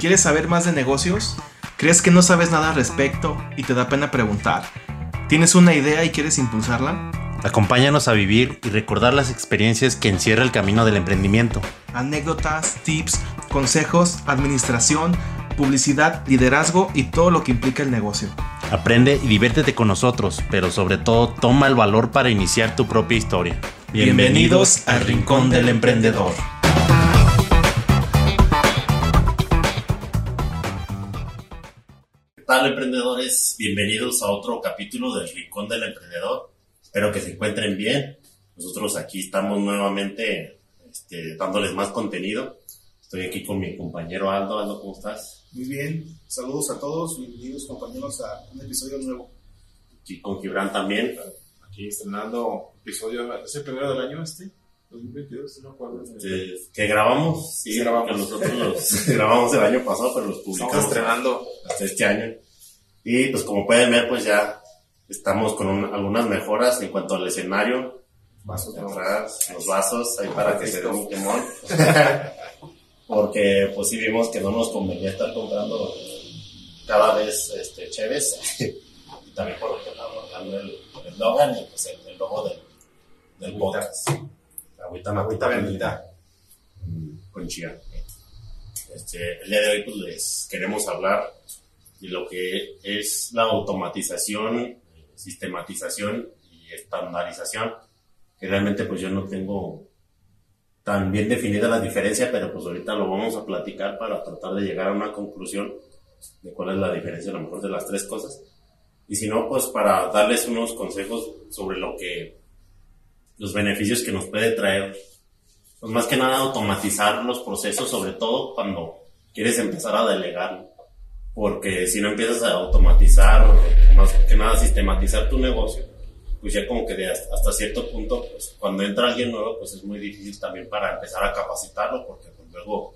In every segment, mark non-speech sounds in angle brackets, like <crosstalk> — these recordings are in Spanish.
¿Quieres saber más de negocios? ¿Crees que no sabes nada al respecto y te da pena preguntar? ¿Tienes una idea y quieres impulsarla? Acompáñanos a vivir y recordar las experiencias que encierra el camino del emprendimiento. Anécdotas, tips, consejos, administración, publicidad, liderazgo y todo lo que implica el negocio. Aprende y diviértete con nosotros, pero sobre todo toma el valor para iniciar tu propia historia. Bienvenidos al Rincón del Emprendedor. Tal emprendedores? Bienvenidos a otro capítulo del Rincón del Emprendedor. Espero que se encuentren bien. Nosotros aquí estamos nuevamente este, dándoles más contenido. Estoy aquí con mi compañero Aldo. Aldo, ¿cómo estás? Muy bien, saludos a todos, bienvenidos compañeros a un episodio nuevo. Aquí con Gibran también. Aquí estrenando episodio, ¿es el primero del año este? 2022, no acuerdo. Este, que grabamos, sí, Sí, grabamos. que nosotros los <laughs> grabamos el año pasado, pero los Estamos publicamos estrenando. hasta este año. Y pues como pueden ver, pues ya estamos con un- algunas mejoras en cuanto al escenario, Vasos atrás, los vasos, ahí para que se dé un quemón. <laughs> Porque pues sí vimos que no nos convenía estar comprando cada vez este, cheves. y <laughs> también por lo que estamos dando el el eslogan y pues el, el logo del, del podcast. Agüita, agüita bendita. Con chía. Este, el día de hoy pues les queremos hablar de lo que es la automatización, sistematización y estandarización, que realmente pues yo no tengo tan bien definida la diferencia, pero pues ahorita lo vamos a platicar para tratar de llegar a una conclusión de cuál es la diferencia a lo mejor de las tres cosas. Y si no, pues para darles unos consejos sobre lo que, los beneficios que nos puede traer, pues más que nada automatizar los procesos, sobre todo cuando quieres empezar a delegar, porque si no empiezas a automatizar, más que nada sistematizar tu negocio, pues ya como que de hasta cierto punto, pues cuando entra alguien nuevo, pues es muy difícil también para empezar a capacitarlo, porque pues luego,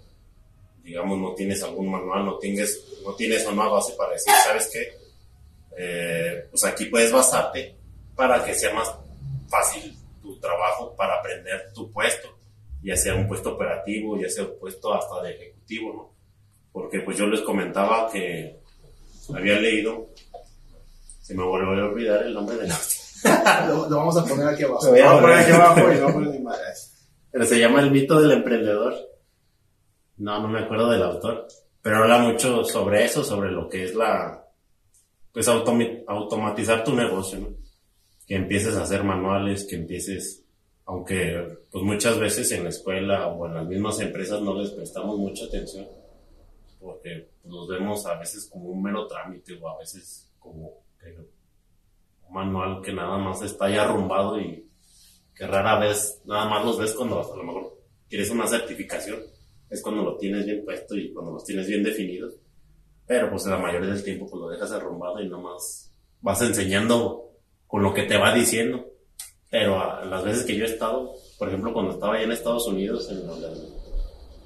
digamos, no tienes algún manual, no tienes, no tienes una base para decir, ¿sabes qué? Eh, pues aquí puedes basarte para que sea más fácil tu trabajo para aprender tu puesto, ya sea un puesto operativo, ya sea un puesto hasta de ejecutivo, ¿no? Porque pues yo les comentaba que había leído, se me volvió a olvidar el nombre de la <laughs> <laughs> Lo, lo vamos a poner aquí abajo. Lo voy a Lo vamos a poner poner. aquí abajo y no poner ni madres. Pero se llama El mito del emprendedor. No, no me acuerdo del autor. Pero habla mucho sobre eso, sobre lo que es la. Pues automatizar tu negocio, ¿no? Que empieces a hacer manuales, que empieces. Aunque, pues muchas veces en la escuela o en las mismas empresas no les prestamos mucha atención. Porque los vemos a veces como un mero trámite o a veces como que un manual que nada más está ya arrumbado y que rara vez nada más los ves cuando a lo mejor quieres una certificación, es cuando lo tienes bien puesto y cuando los tienes bien definidos. Pero pues la mayoría del tiempo pues lo dejas arrumbado y nomás vas enseñando con lo que te va diciendo. Pero a las veces que yo he estado, por ejemplo cuando estaba allá en Estados Unidos, en el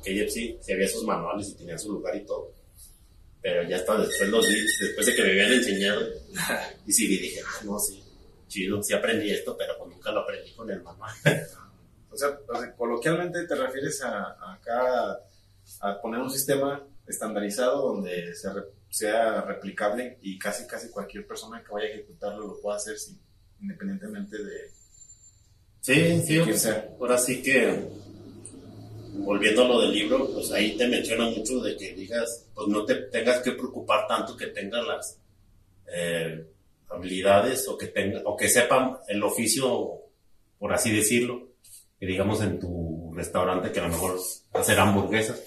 KFC, sí había sus manuales y tenían su lugar y todo. Pero ya hasta después los vi, después de que me habían enseñado, <laughs> y sí dije, ah, no, sí, chido, sí aprendí esto, pero pues nunca lo aprendí con el manual. <laughs> O sea, coloquialmente te refieres a, a acá a poner un sistema estandarizado donde se re- sea replicable y casi casi cualquier persona que vaya a ejecutarlo lo pueda hacer sin, independientemente de Sí, sí, quién sea. ahora sí que, volviendo a lo del libro, pues ahí te menciona mucho de que digas, pues no te tengas que preocupar tanto que tengas las eh, habilidades o que tenga, o que sepan el oficio, por así decirlo, que digamos en tu restaurante que a lo mejor hacer hamburguesas,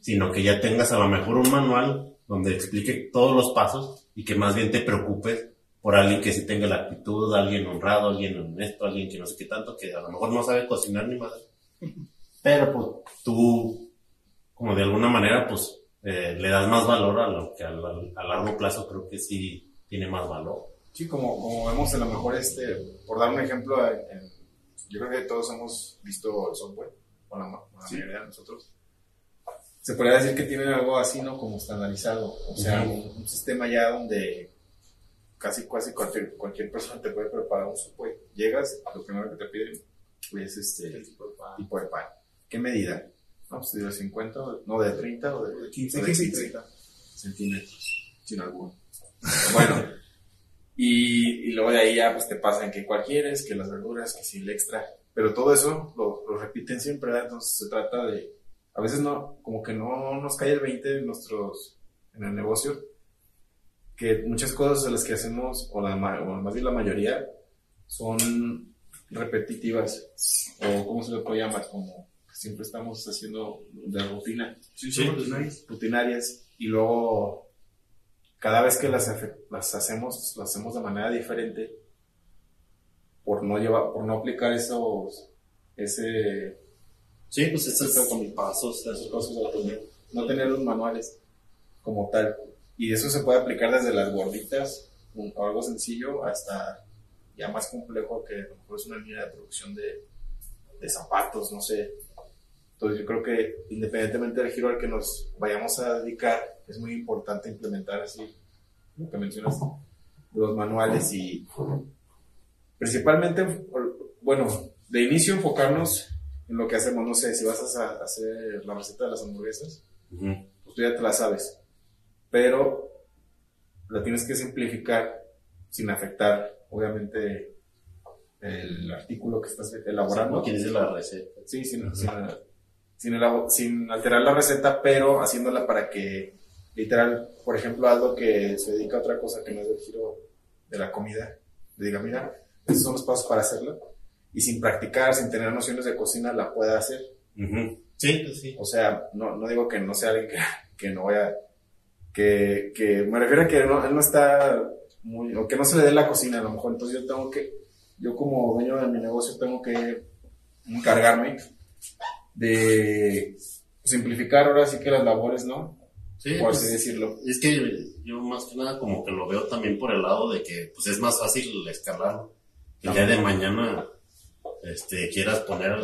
sino que ya tengas a lo mejor un manual donde explique todos los pasos y que más bien te preocupes por alguien que sí tenga la actitud, alguien honrado, alguien honesto, alguien que no sé qué tanto, que a lo mejor no sabe cocinar ni madre. <laughs> Pero pues tú, como de alguna manera, pues eh, le das más valor a lo que a, la- a largo plazo creo que sí tiene más valor. Sí, como, como vemos a lo mejor, este, por dar un ejemplo, en- en- yo creo que todos hemos visto el software, o la, la Sí. mayoría de nosotros. Se podría decir que tienen algo así, ¿no? Como estandarizado, o sea, Ujú. un, un sistema ya donde casi, casi cualquier, cualquier persona te puede preparar un software. Llegas, lo primero que te piden es este tipo de pan. ¿Qué medida? No, pues de 50, no, de 30 o de 15, de 15 y 30 centímetros, sin alguno. <laughs> Bueno, y, y, luego de ahí ya pues te pasan que cuál quieres, que las verduras, que si el extra, pero todo eso lo, lo repiten siempre, ¿verdad? Entonces se trata de, a veces no, como que no nos cae el 20 en nuestros, en el negocio, que muchas cosas de las que hacemos, o, la, o más bien la mayoría, son repetitivas, o cómo se le puede llamar, como siempre estamos haciendo de rutina. Sí, sí, rutinarias. rutinarias. Y luego, cada vez que las, las hacemos, las hacemos de manera diferente, por no llevar, por no aplicar esos, ese... Sí, pues estos con mis pasos, esas cosas, no tener los manuales como tal. Y eso se puede aplicar desde las gorditas, o algo sencillo, hasta ya más complejo que a lo mejor es una línea de producción de, de zapatos, no sé. Entonces yo creo que independientemente del giro al que nos vayamos a dedicar, es muy importante implementar así, lo que mencionas, los manuales y principalmente, bueno, de inicio enfocarnos en lo que hacemos, no sé, si vas a hacer la receta de las hamburguesas, pues tú ya te la sabes, pero la tienes que simplificar sin afectar obviamente el artículo que estás elaborando. No quieres la receta. Sí, sin, sin, alterar la receta, pero haciéndola para que, literal, por ejemplo, algo que se dedica a otra cosa que no es del giro de la comida, le diga, mira, estos son los pasos para hacerlo, y sin practicar, sin tener nociones de cocina, la pueda hacer. Sí, pues sí. O sea, no, no digo que no sea alguien que, que no vaya, que, que me refiero a que no, él no está o que no se le dé la cocina a lo mejor. Entonces yo tengo que, yo como dueño de mi negocio tengo que encargarme de simplificar ahora sí que las labores, ¿no? Sí, por así pues, decirlo. Es que yo más que nada como que lo veo también por el lado de que pues es más fácil escalar. El día de mañana este, quieras poner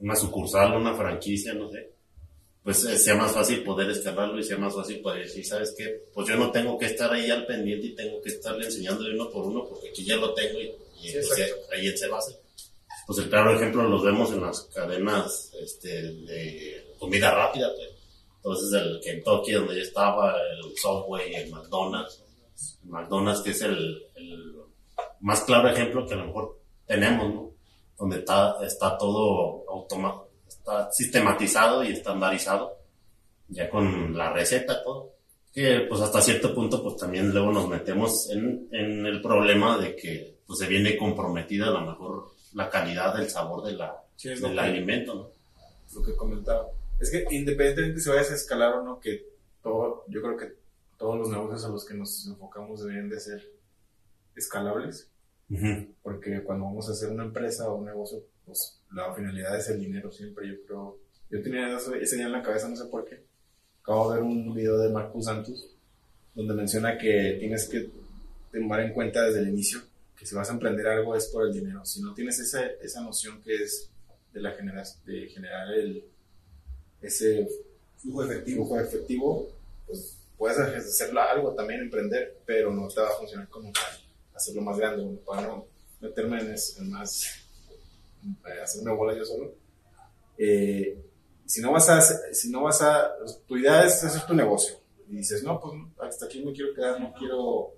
una sucursal, una franquicia, no sé pues eh, sea más fácil poder escalarlo y sea más fácil poder decir, ¿sabes qué? Pues yo no tengo que estar ahí al pendiente y tengo que estarle enseñándole uno por uno porque aquí ya lo tengo y, ahí se base. Pues el claro ejemplo los vemos en las cadenas este, de comida rápida, pues. Entonces el Kentucky donde yo estaba, el Subway, el McDonald's, el McDonald's que es el, el más claro ejemplo que a lo mejor tenemos, ¿no? Donde está, está todo automático sistematizado y estandarizado, ya con la receta, todo. Que pues hasta cierto punto pues también luego nos metemos en, en el problema de que pues se viene comprometida a lo mejor la calidad del sabor de la, del alimento, ¿no? Lo que comentaba. Es que independientemente si vayas a escalar o no, que todo, yo creo que todos los negocios a los que nos enfocamos deberían de ser escalables. Porque cuando vamos a hacer una empresa o un negocio, pues la finalidad es el dinero siempre, yo creo. Yo tenía ese día en la cabeza, no sé por qué. Acabo de ver un video de Marcus Santos donde menciona que tienes que tomar en cuenta desde el inicio que si vas a emprender algo es por el dinero. Si no tienes esa, esa noción que es de, la genera, de generar el, ese flujo efectivo, flujo efectivo, pues puedes hacer algo también, emprender, pero no te va a funcionar como para hacerlo más grande, para no meterme en, en más hacer una bola yo solo. Eh, si no vas a, si no vas a, tu idea es hacer tu negocio y dices, no, pues hasta aquí me quiero quedar, no quiero,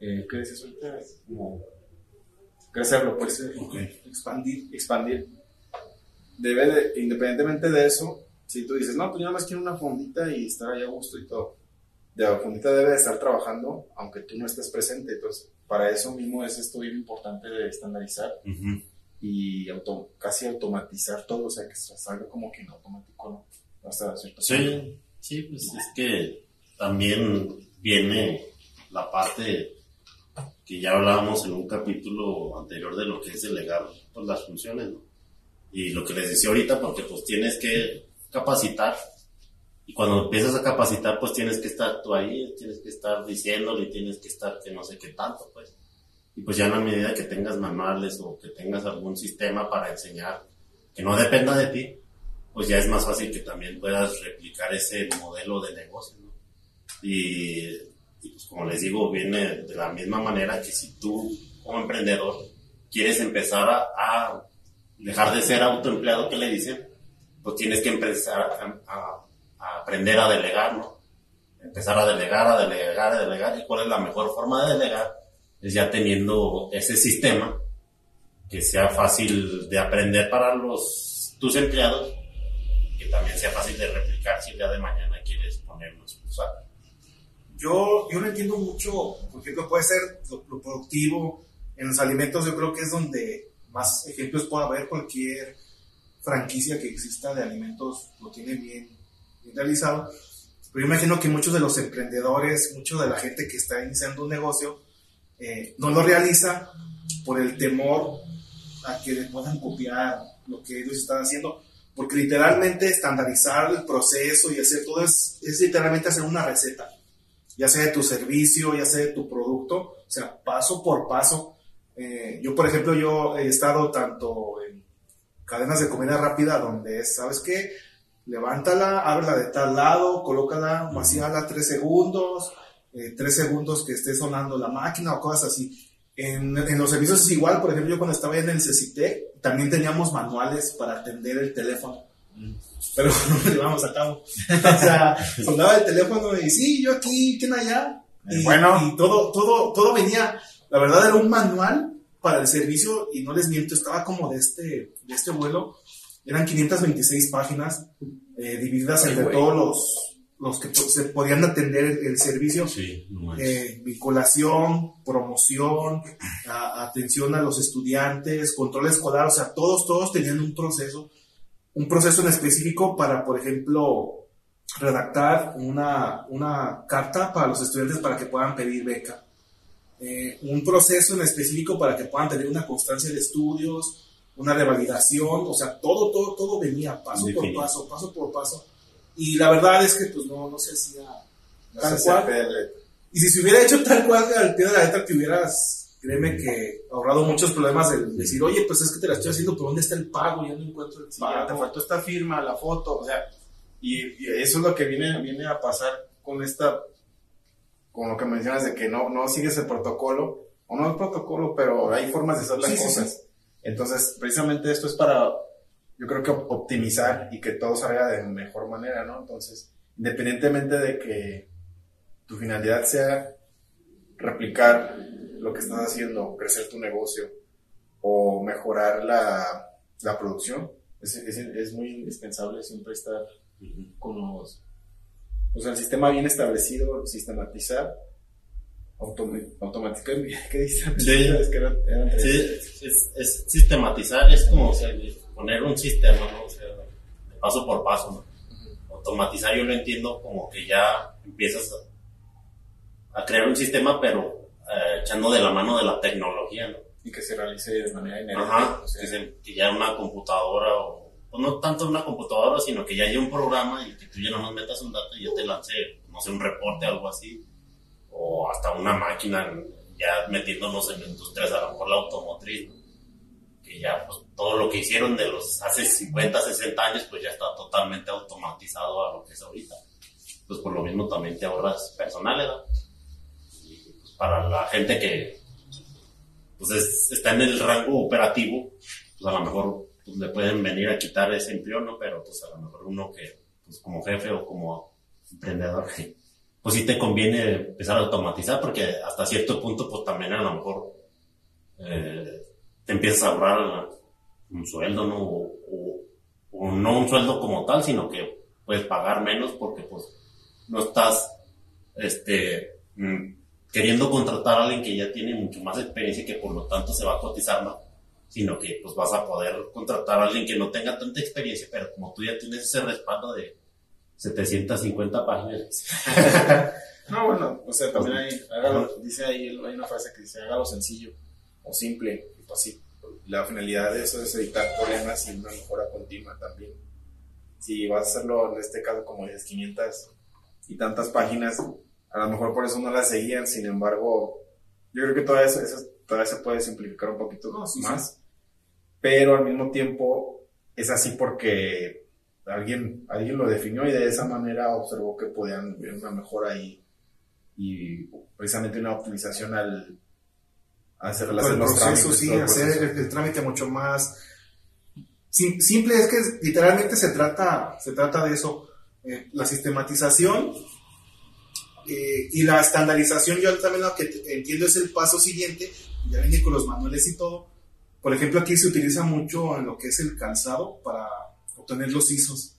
eh, ¿qué dices ahorita? Como crecerlo, pues, expandir, expandir. Debe de, independientemente de eso, si tú dices, no, pues yo nada más quiero una fondita y estar ahí a gusto y todo, de la fondita debe de estar trabajando aunque tú no estés presente, entonces para eso mismo es esto bien importante de estandarizar y auto, casi automatizar todo, o sea, que salga como que en automático, ¿no? Hasta cierto sí, sí, pues es que también viene la parte que ya hablábamos en un capítulo anterior de lo que es delegar pues, las funciones, ¿no? Y lo que les decía ahorita, porque pues tienes que capacitar y cuando empiezas a capacitar, pues tienes que estar tú ahí, tienes que estar diciéndole, tienes que estar que no sé qué tanto, pues. Y pues ya en la medida que tengas manuales o que tengas algún sistema para enseñar que no dependa de ti, pues ya es más fácil que también puedas replicar ese modelo de negocio. ¿no? Y, pues como les digo, viene de la misma manera que si tú como emprendedor quieres empezar a, a dejar de ser autoempleado, ¿qué le dicen? pues tienes que empezar a, a- a aprender a delegar, ¿no? Empezar a delegar, a delegar, a delegar. ¿Y cuál es la mejor forma de delegar? Es ya teniendo ese sistema que sea fácil de aprender para los tus empleados, que también sea fácil de replicar si el día de mañana quieres ponernos usar. Yo, yo no entiendo mucho, por ejemplo, puede ser lo, lo productivo. En los alimentos yo creo que es donde más ejemplos puede haber. Cualquier franquicia que exista de alimentos lo tiene bien, bien realizado. Pero yo imagino que muchos de los emprendedores, mucho de la gente que está iniciando un negocio, eh, no lo realiza por el temor a que le puedan copiar lo que ellos están haciendo. Porque literalmente estandarizar el proceso y hacer todo es, es literalmente hacer una receta ya sea de tu servicio, ya sea de tu producto, o sea, paso por paso. Eh, yo, por ejemplo, yo he estado tanto en cadenas de comida rápida donde es, ¿sabes qué? Levántala, ábrela de tal lado, colócala, vacíala tres segundos, eh, tres segundos que esté sonando la máquina o cosas así. En, en los servicios es igual, por ejemplo, yo cuando estaba en el CCT, también teníamos manuales para atender el teléfono pero <laughs> no lo llevamos a cabo. O sea, <laughs> sonaba el teléfono y sí, yo aquí, ¿quién allá? Y, Bueno. y todo, todo, todo venía, la verdad era un manual para el servicio y no les miento, estaba como de este, de este vuelo, eran 526 páginas eh, divididas Ay, entre güey. todos los, los que se podían atender el, el servicio. Sí, no. Eh, vinculación, promoción, a- atención a los estudiantes, control escolar, o sea, todos, todos tenían un proceso, un proceso en específico para, por ejemplo, redactar una, una carta para los estudiantes para que puedan pedir beca. Eh, un proceso en específico para que puedan tener una constancia de estudios, una revalidación, o sea, todo, todo, todo venía paso por paso, paso por paso. Y la verdad es que pues no, no se hacía No Tal cual. y si se hubiera hecho tal cual al pie de la letra, te hubieras, créeme que, ahorrado muchos problemas de decir, oye, pues es que te la estoy haciendo, pero ¿dónde está el pago? Ya no encuentro el Sí, te faltó esta firma, la foto, o sea, y, y eso es lo que viene, viene a pasar con esta, con lo que mencionas de que no, no sigues el protocolo, o no el protocolo, pero hay formas de hacer las Sí, sí, cosas. Entonces, precisamente esto es para, yo creo que op- optimizar y que todo salga de mejor manera, ¿no? Entonces, independientemente de que tu finalidad sea replicar lo que estás haciendo, crecer tu negocio o mejorar la, la producción, es, es, es muy indispensable siempre estar con los, o sea, el sistema bien establecido, sistematizar, automa- automatizar, <laughs> ¿qué dice? Sí. Es que eran- eran tres. Sí, es, es sistematizar, es como o sea, poner un sistema, ¿no? O sea, paso por paso, ¿no? Automatizar yo lo entiendo como que ya empiezas a, a crear un sistema, pero eh, echando de la mano de la tecnología, ¿no? Y que se realice de manera inherente. Ajá, o sea, que, se- que ya una computadora o, o no tanto una computadora, sino que ya haya un programa y que tú ya nomás metas un dato y yo te lance, no sé, un reporte algo así, o hasta una máquina ya metiéndonos en industrias, a lo mejor la automotriz, ¿no? que ya pues todo lo que hicieron de los hace 50, 60 años, pues ya está totalmente automatizado a lo que es ahorita. Pues por lo mismo también te ahorras personal, ¿verdad? Pues, para la gente que pues es- está en el rango operativo, pues a lo mejor pues, le pueden venir a quitar ese empleo, ¿no? Pero pues a lo mejor uno que, pues como jefe o como emprendedor, pues sí te conviene empezar a automatizar porque hasta cierto punto pues también a lo mejor eh, te empiezas a ahorrar un sueldo, ¿no? O, o- o no un sueldo como tal, sino que puedes pagar menos porque pues no estás este mm, queriendo contratar a alguien que ya tiene mucho más experiencia y que por lo tanto se va a cotizar más, sino que pues vas a poder contratar a alguien que no tenga tanta experiencia, pero como tú ya tienes ese respaldo de 750 páginas, <laughs> No, bueno, o sea, también hay, hágalo, dice ahí, hay una frase que dice, hágalo sencillo o simple, y pues sí, la finalidad de eso es evitar problemas y una mejora continua también. Si vas a hacerlo, en este caso, como dices, 500 y tantas páginas, a lo mejor por eso no las seguían, sin embargo, yo creo que todavía, eso, eso todavía se puede simplificar un poquito No, sí, más, pero al mismo tiempo es así porque alguien, alguien lo definió y de esa manera observó que podían ver una mejora ahí y precisamente una optimización al hacer las el proceso, sí, hacer el, el trámite mucho más sim- simple es que literalmente se trata, se trata de eso. Eh, la sistematización eh, y la estandarización, yo también lo que entiendo es el paso siguiente, ya viene con los manuales y todo. Por ejemplo, aquí se utiliza mucho en lo que es el calzado para obtener los ISOs.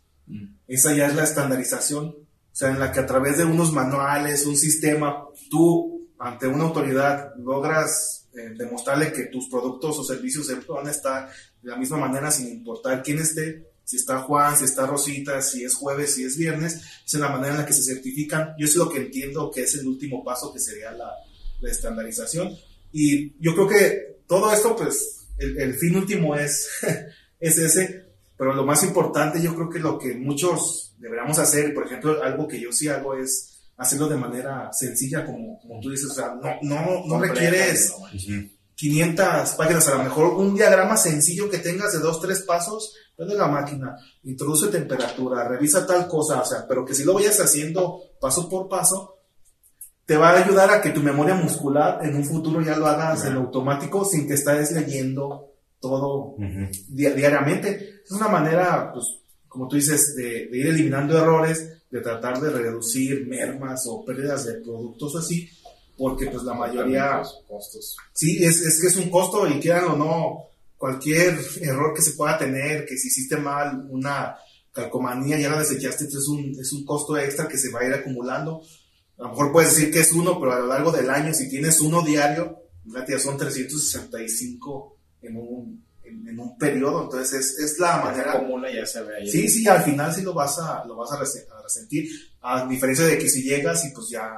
Esa ya es la estandarización, o sea, en la que a través de unos manuales, un sistema, tú ante una autoridad logras eh, demostrarle que tus productos o servicios van a estar de la misma manera sin importar quién esté, si está Juan, si está Rosita, si es jueves, si es viernes, es la manera en la que se certifican. Yo es lo que entiendo que es el último paso que sería la, la estandarización. Y yo creo que todo esto, pues, el, el fin último es, <laughs> es ese, pero lo más importante yo creo que lo que muchos deberíamos hacer, por ejemplo, algo que yo sí hago es hacerlo de manera sencilla, como, como tú dices, o sea, no, no, no requieres 500 páginas, a lo mejor un diagrama sencillo que tengas de dos, tres pasos, prende la máquina, introduce temperatura, revisa tal cosa, o sea, pero que si lo vayas haciendo paso por paso, te va a ayudar a que tu memoria muscular en un futuro ya lo hagas en automático sin que estés leyendo todo di- diariamente. Es una manera, pues, como tú dices, de, de ir eliminando errores, de tratar de reducir mermas o pérdidas de productos o así, porque pues la mayoría... Costos. Sí, es, es que es un costo y quieran o no, cualquier error que se pueda tener, que si hiciste mal una calcomanía ya la desechaste, entonces es un, es un costo extra que se va a ir acumulando. A lo mejor puedes decir que es uno, pero a lo largo del año, si tienes uno diario, ya son 365 en un, en, en un periodo, entonces es, es la Ya se manera... acumula ya se ve ahí. Sí, sí, al final sí lo vas a, lo vas a resentir. A diferencia de que si llegas y pues ya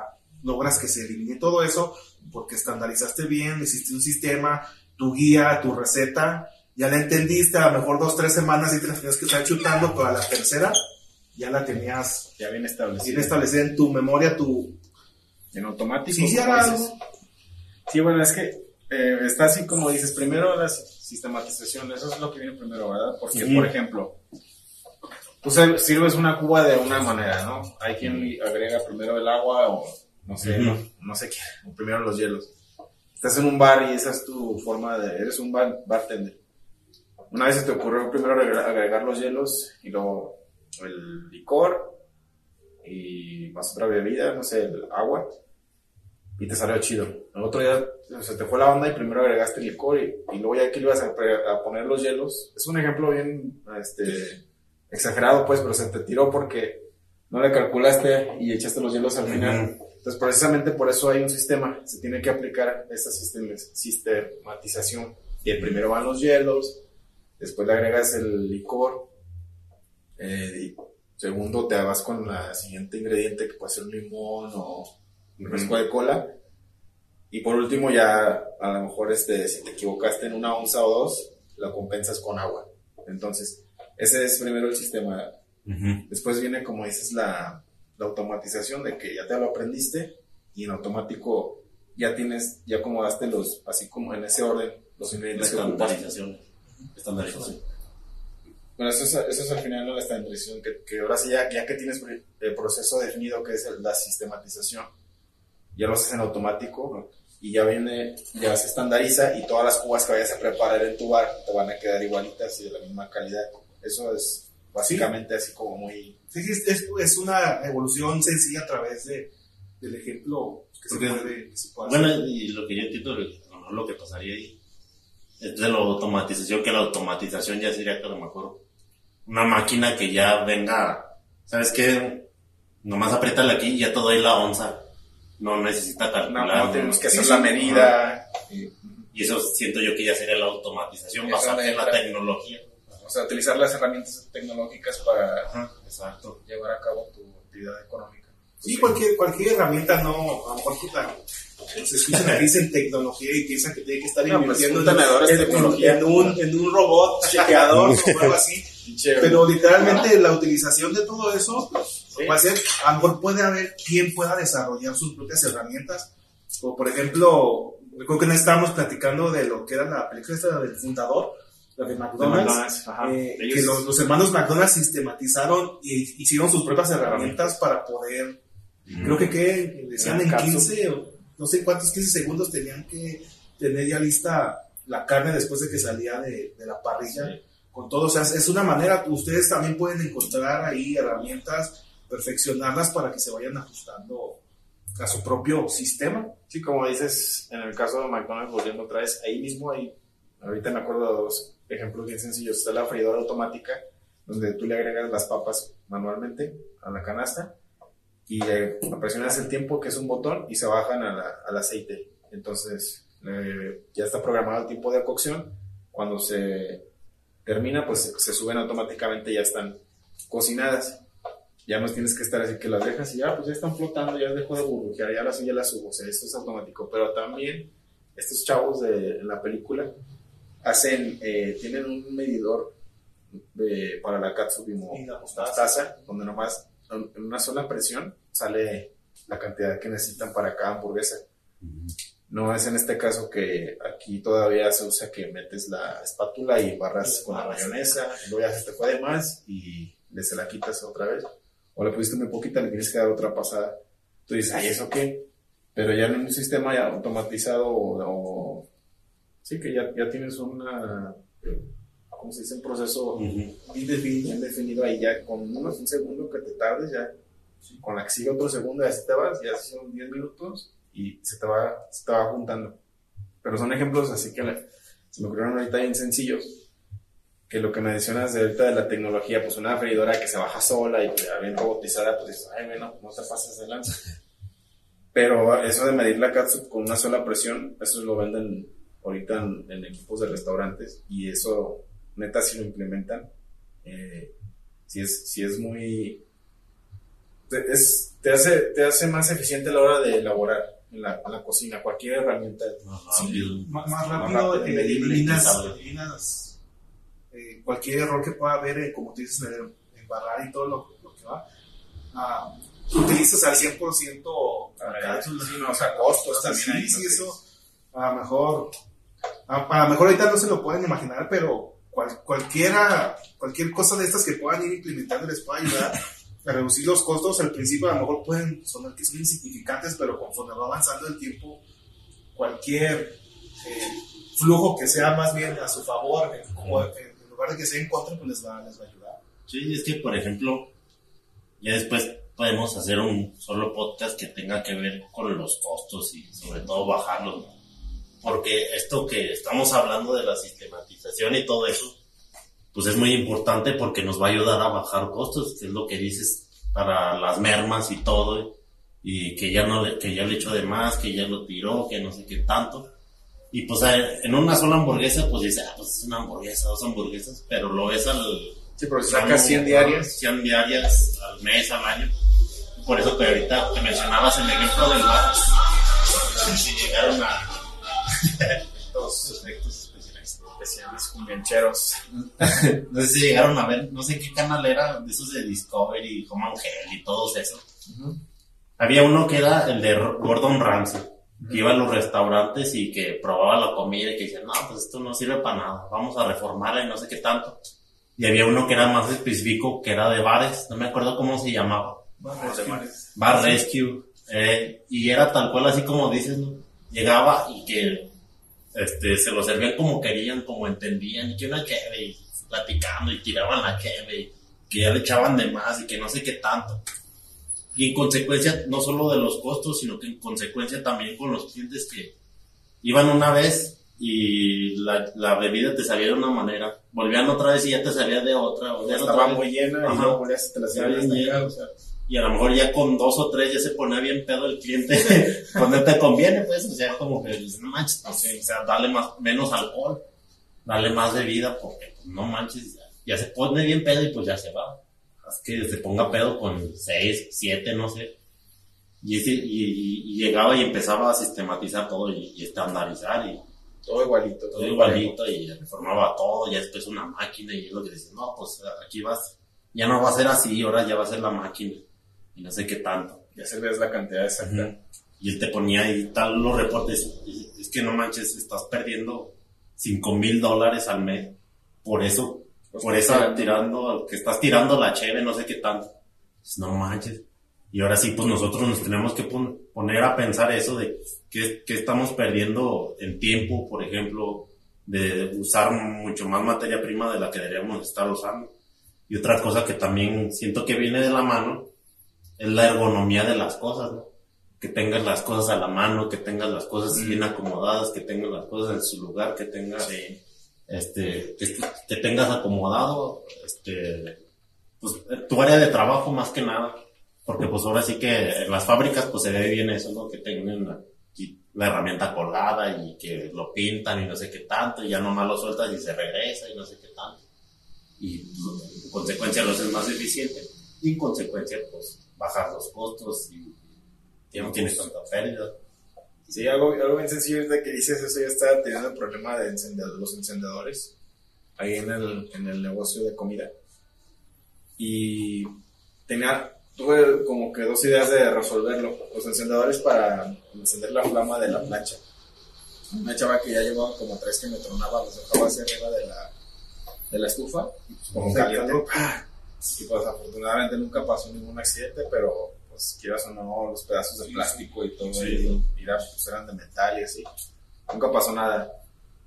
logras que se elimine todo eso, porque estandarizaste bien, hiciste un sistema, tu guía, tu receta, ya la entendiste, a lo mejor dos, tres semanas y te las tenías que estar chutando, pero a la tercera ya la tenías Ya bien establecido. bien establecida en tu memoria, tu... En automático. Sí, algo. Bueno, es que eh, está así como dices, primero la si- sistematización, eso es lo que viene primero, ¿verdad? Porque, por ejemplo, tú sir- sirves una cuba de una manera, ¿no? Hay quien agrega primero el agua o no sé, no, no sé qué, <laughs> primero los hielos. Estás en un bar y esa es tu forma de, eres un bar, bartender. Una vez se te ocurrió primero agregar, los hielos y luego el licor y más otra bebida, no sé, el agua y te salió chido. El otro día se te fue la onda y primero agregaste el licor y, y luego ya que le ibas a poner los hielos, es un ejemplo bien este, exagerado pues, pero se te tiró porque no le calculaste y echaste los hielos al final. Entonces precisamente por eso hay un sistema, se tiene que aplicar esta sistem- sistematización. Y el primero van los hielos, después le agregas el licor, eh, y segundo te vas con la siguiente ingrediente que puede ser un limón o un refresco de cola. Y por último ya a lo mejor este, si te equivocaste en una onza o dos, la compensas con agua. Entonces, ese es primero el sistema. Después viene, como dices, la, la automatización de que ya te lo aprendiste y en automático ya tienes, ya acomodaste los, así como en ese orden, los La ingredientes ocupas. estandarización. Estandarización. Bueno, eso es, eso es al final de la estandarización, que, que ahora sí, ya, ya que tienes el proceso definido que es la sistematización, ya lo haces en automático y ya viene, ya se estandariza y todas las cubas que vayas a preparar en tu bar te van a quedar igualitas y de la misma calidad. Eso es básicamente así como muy... Sí, sí, es, es una evolución sencilla a través de, del ejemplo que se puede, que se puede hacer. Bueno, y lo que yo entiendo, lo, a lo que pasaría ahí, es de la automatización, que la automatización ya sería que a lo mejor una máquina que ya venga, ¿sabes qué? Nomás apriétale aquí y ya te doy la onza. No necesita No, calcular. no tenemos que hacer la medida, y, eso siento yo que ya sería la automatización, basada en la tecnología. O sea, utilizar las herramientas tecnológicas para Ajá, exacto. llevar a cabo tu actividad económica. Sí, cualquier, cualquier herramienta no, a lo mejor se escuchan aquí dicen tecnología y piensan que tiene que estar No, pues, invirtiendo un tenedor es en, en- tecnología. en un, en un robot <laughs> chequeador o algo así. <laughs> Pero literalmente la utilización de todo eso Sí. va a ser, a lo mejor puede haber quien pueda desarrollar sus propias herramientas. O por ejemplo, creo que no estábamos platicando de lo que era la película esta del fundador, la de de McDonald's. McDonald's, eh, que los, los hermanos McDonald's sistematizaron y hicieron sus propias herramientas para poder, creo que, que decían en cápsula. 15 o no sé cuántos 15 segundos tenían que tener ya lista la carne después de que salía de, de la parrilla. con todo. O sea, es una manera, ustedes también pueden encontrar ahí herramientas, perfeccionarlas para que se vayan ajustando a su propio sistema. Sí, como dices, en el caso de McDonald's, volviendo otra vez, ahí mismo hay, ahorita me acuerdo de dos ejemplos bien sencillos. Está la freidora automática, donde tú le agregas las papas manualmente a la canasta y eh, presionas el tiempo, que es un botón, y se bajan al aceite. Entonces, eh, ya está programado el tiempo de cocción. Cuando se termina, pues se suben automáticamente, ya están cocinadas. Ya no tienes que estar así que las dejas y ya, pues ya están flotando, ya dejó de burbujear, ya las ya las subo. O sea, esto es automático. Pero también estos chavos de, la película hacen, eh, tienen un medidor de, para la katsubimo mostaza, donde nomás en una sola presión sale la cantidad que necesitan para cada hamburguesa. No es en este caso que aquí todavía se usa que metes la espátula y barras con la mayonesa, luego ya se te fue de más y le se la quitas otra vez. O le pusiste muy poquita, le tienes que dar otra pasada. Tú dices, ay, ¿eso qué? Pero ya en un sistema ya automatizado o, sí que ya, ya tienes una, ¿cómo se dice? Un proceso bien, definido, definido ahí ya con unos un segundo que te tardes ya, con la que sigue otro segundo ya se te vas, ya son 10 minutos y se te va, se te va juntando. Pero son ejemplos así que se me ocurrieron ahorita bien sencillos. Que lo que me mencionas de ahorita de la tecnología, pues una freidora que se baja sola y bien robotizada, pues dices, ay, bueno, no te pases de lanza. <laughs> Pero eso de medir la catsup con una sola presión, eso lo venden ahorita en, equipos de restaurantes y eso, neta, si lo implementan, eh, si, es, si es muy... Es, te, hace, te hace más eficiente a la hora de elaborar en la, la cocina, cualquier herramienta. Más, más, rápido, eh, eliminas, eh, cualquier error que pueda haber, eh, como tú dices, en el embarrar y todo lo, lo que va. Ah, utilizas al 100% cápsulas, sí, no, o sea, costos también. Sí, sí, eso a lo mejor, a, lo mejor ahorita no se lo pueden imaginar, pero cual, cualquiera, cualquier cosa de estas que puedan ir implementando les puede ayudar a reducir los costos, al principio a lo mejor pueden sonar que son insignificantes, pero conforme va avanzando el tiempo, cualquier eh, flujo que sea más bien a su favor, en, lugar de que sea en contra, pues les va, les va a ayudar. Sí, es que, por ejemplo, ya después podemos hacer un solo podcast que tenga que ver con los costos y sobre todo bajarlos, porque esto que estamos hablando de la sistematización y todo eso, pues es muy importante porque nos va a ayudar a bajar costos, que es lo que dices para las mermas y todo, y que ya no que ya le echó de más, que ya lo tiró, que no sé qué tanto. Y pues en una sola hamburguesa, pues dice, ah, pues es una hamburguesa, dos hamburguesas, pero lo ves al... Sí, pero saca 100 diarias. 100 diarias al mes, al año. Por eso que ahorita te mencionabas el ejemplo del bar, si llegaron a... <laughs> estos efectos especiales cumbiancheros. <laughs> no sé si llegaron a ver, no sé qué canal era, de esos de Discovery, Home Angel y todos esos. Había uno que era el de Gordon Ramsay, que iba a los restaurantes y que probaba la comida y que decía, no, pues esto no sirve para nada, vamos a reformarla y no sé qué tanto. Y había uno que era más específico, que era de bares, no me acuerdo cómo se llamaba. Bar Rescue. Eh, y era tal cual así como dices, Llegaba y que este, se lo servían como querían, como entendían, y que una cheve, y platicando, y tiraban la cheve, que ya le echaban de más, y que no sé qué tanto. Y en consecuencia, no solo de los costos, sino que en consecuencia también con los clientes que iban una vez y la, la bebida te salía de una manera, volvían otra vez y ya te salía de otra. O estaba muy llena y luego te la salía y a lo mejor ya con dos o tres ya se pone bien pedo el cliente, <laughs> cuando te conviene, pues, o sea, como que no manches, o sea, dale más, menos alcohol, dale más bebida, porque pues, no manches, ya, se pone bien pedo y pues ya se va. Es que se ponga pedo con seis, siete, no sé. Y, y, llegaba y empezaba a sistematizar todo y, estandarizar y todo igualito. Todo, igualito y reformaba todo, ya después una máquina y es lo que dice, no, pues aquí vas, ya no va a ser así, ahora ya va a ser la máquina y no sé qué tanto. Ya se ves la cantidad exacta. Y él te ponía ahí tal los reportes. Es que no manches, estás perdiendo 5 mil dólares al mes por eso, pues por eso tirando, que estás tirando la cheve, no sé qué tanto. Pues no manches. Y ahora sí, pues nosotros nos tenemos que poner a pensar eso de qué, qué estamos perdiendo en tiempo, por ejemplo, de usar mucho más materia prima de la que deberíamos estar usando. Y otra cosa que también siento que viene de la mano es la ergonomía de las cosas, ¿no? Que tengas las cosas a la mano, que tengas las cosas bien acomodadas, que tengas las cosas en su lugar, que tengas, este, que, que tengas acomodado, este, pues, tu área de trabajo más que nada. Porque pues ahora sí que en las fábricas pues se ve bien eso, ¿no? Que tengan aquí la herramienta colgada y que lo pintan y no sé qué tanto, y ya nomás lo sueltas y se regresa y no sé qué tanto. Y en consecuencia lo haces más eficiente y en consecuencia pues bajar los costos y, y no tienes tanta pérdida. Sí, algo, algo bien sencillo es de que dices eso, yo estaba teniendo el problema de encendedor, los encendedores ahí en el, en el negocio de comida. Y tenía, tuve como que dos ideas de resolverlo. Los encendedores para encender la flama de la plancha. Una chava que ya llevaba como tres que me tronaba, los dejaba hacia arriba de la, de la estufa. Y pues como caliente, ¡pah! Y pues afortunadamente nunca pasó ningún accidente, pero pues quieras o no, los pedazos de plástico y todo, y, y era- pues, eran de metal y así. Nunca pasó nada.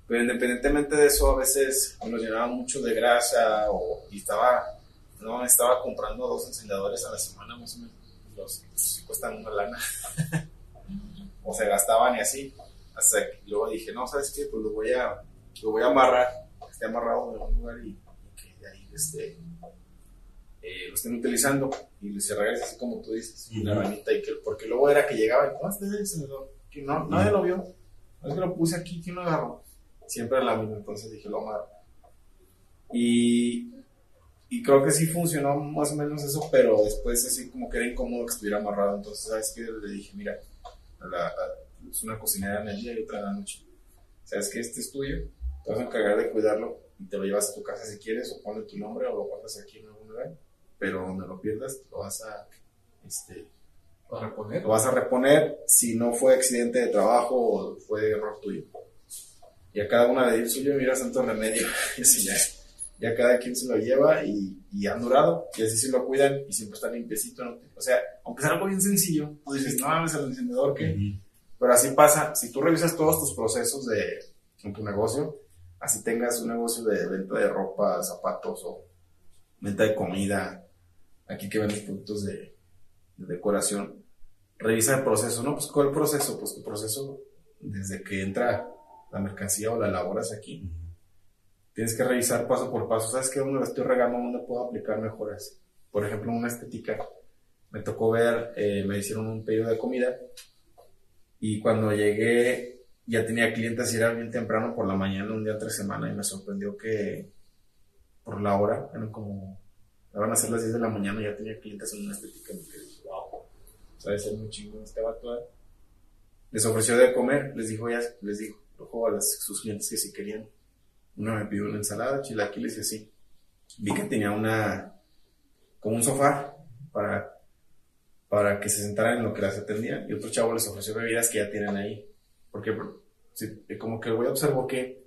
Pero independientemente de eso, a veces nos llenaba mucho de grasa o, y estaba, no, estaba comprando dos encendedores a la semana más o menos. Los pues, cuestan una lana. <laughs> o se gastaban y así. Hasta que luego dije, no, ¿sabes qué? Pues lo voy a, lo voy a amarrar, que esté amarrado en algún lugar y, y que de ahí este, eh, lo estén utilizando y se regresa así como tú dices, Ujú. la ranita y que, porque luego era que llegaba y, no, este encendedor, que no, nadie lo vio, es que lo puse aquí, ¿quién lo agarró? Siempre la misma, entonces dije, lo amarro. Y, y creo que sí funcionó más o menos eso, pero después así como que era incómodo que estuviera amarrado, entonces, ¿sabes qué? Le dije, mira, la- es una cocinera en el día y otra en la noche. ¿Sabes qué? Este es tuyo, te vas a encargar de cuidarlo y te lo llevas a tu casa si quieres, o ponle tu nombre o lo guardas aquí en algún lugar, pero donde lo pierdas lo vas a, este, Para poner. lo vas a reponer si no fue accidente de trabajo o fue error tuyo. Y a cada una de ellos suyo, mira, santo remedio. <laughs> Ya, ya cada quien se lo lleva y, y han durado. Y así se lo cuidan y siempre está limpiecito. ¿no? O sea, aunque sea algo bien sencillo, tú dices, no mames, el encendedor que. Pero así pasa. Si tú revisas todos tus procesos de, en tu negocio, así tengas un negocio de venta de ropa, zapatos o venta de comida, aquí que vendes productos de, de decoración, revisa el proceso, ¿no? Pues ¿cuál proceso? Pues tu proceso desde que entra la mercancía o la elaboras aquí. Tienes que revisar paso por paso. ¿Sabes qué? ¿Dónde la estoy regando? ¿Dónde puedo aplicar mejoras? Por ejemplo, en una estética. Me tocó ver, eh, me hicieron un pedido de comida y cuando llegué ya tenía clientes y era bien temprano por la mañana, un día entre semana y me sorprendió que por la hora, eran como, van a ser las 10 de la mañana y ya tenía clientes en una estética wow, sabes ser muy chingón este vato. eh". Les ofreció de comer, les dijo ya, les dijo, dijo a las- sus clientes que si querían. Uno me pidió una ensalada, chilaquiles y así. Vi que tenía una, como un sofá para, para que se sentaran en lo que las atendía y otro chavo les ofreció bebidas que ya tienen ahí. Porque como que el güey observó que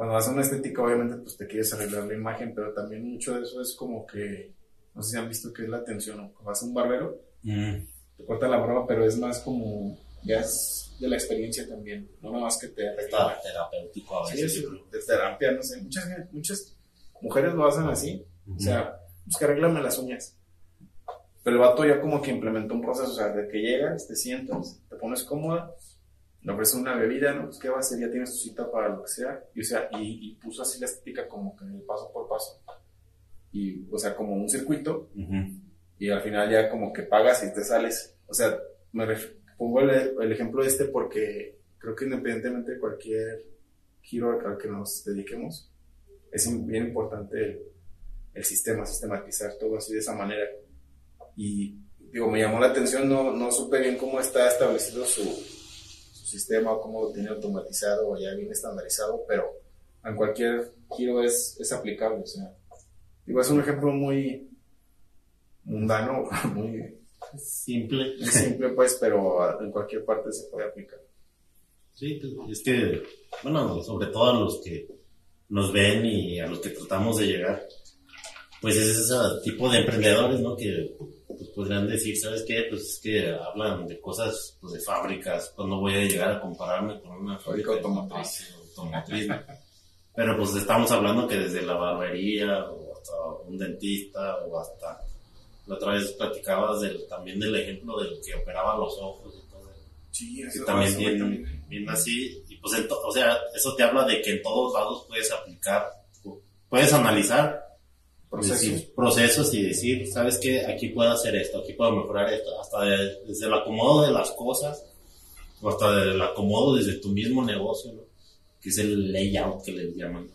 cuando vas a una estética obviamente pues te quieres arreglar la imagen, pero también mucho de eso es como que, no sé si han visto que es la atención, ¿no? Cuando vas a un barbero, Mm. te corta la barba, pero es más como, ya es de la experiencia también, no nada más que te arregla. Está terapéutico a Sí, veces. es yo creo. de terapia, no sé, muchas, muchas mujeres lo hacen así, o sea, pues que arréglame las uñas. Pero el vato ya como que implementó un proceso, o sea, de que llegas, te sientas, te pones cómoda, le ofreces una bebida, ¿no? Pues qué va a hacer, ya tienes tu cita para lo que sea, y o sea, y, y puso así la estética como que paso por paso. Y, o sea, como un circuito, Ujú. y al final ya como que pagas y te sales. O sea, me pongo el, el ejemplo este porque creo que independientemente de cualquier giro al que nos dediquemos, es bien importante el, el sistema, sistematizar todo así de esa manera. Y digo, me llamó la atención, no, no supe bien cómo está establecido su sistema, o cómo lo tiene automatizado o ya bien estandarizado, pero en cualquier giro es, es aplicable. O sea, digo, es un ejemplo muy mundano, <laughs> muy Simple. muy simple, pues, pero en cualquier parte se puede aplicar. Sí, pues, es que, bueno, sobre todo a los que nos ven y a los que tratamos de llegar, pues es ese tipo de emprendedores, ¿no? Que pues, podrían decir, ¿sabes qué? Pues es que hablan de cosas, pues de fábricas, cuando voy a llegar a compararme con una fábrica automotriz. de automotriz, ¿no? Pero pues estamos hablando que desde la barbería o hasta un dentista o hasta la otra vez platicabas del, también del ejemplo del que operaba los ojos y todo. Sí, eso también bien, también. bien así. Y pues, en to- o sea, eso te habla de que en todos lados puedes aplicar, puedes analizar Procesos. decir, procesos y decir, ¿sabes qué? Aquí puedo hacer esto, aquí puedo mejorar esto, hasta de- desde el acomodo de las cosas, o hasta el acomodo desde tu mismo negocio, ¿no? Que es el layout que les llaman, ¿no?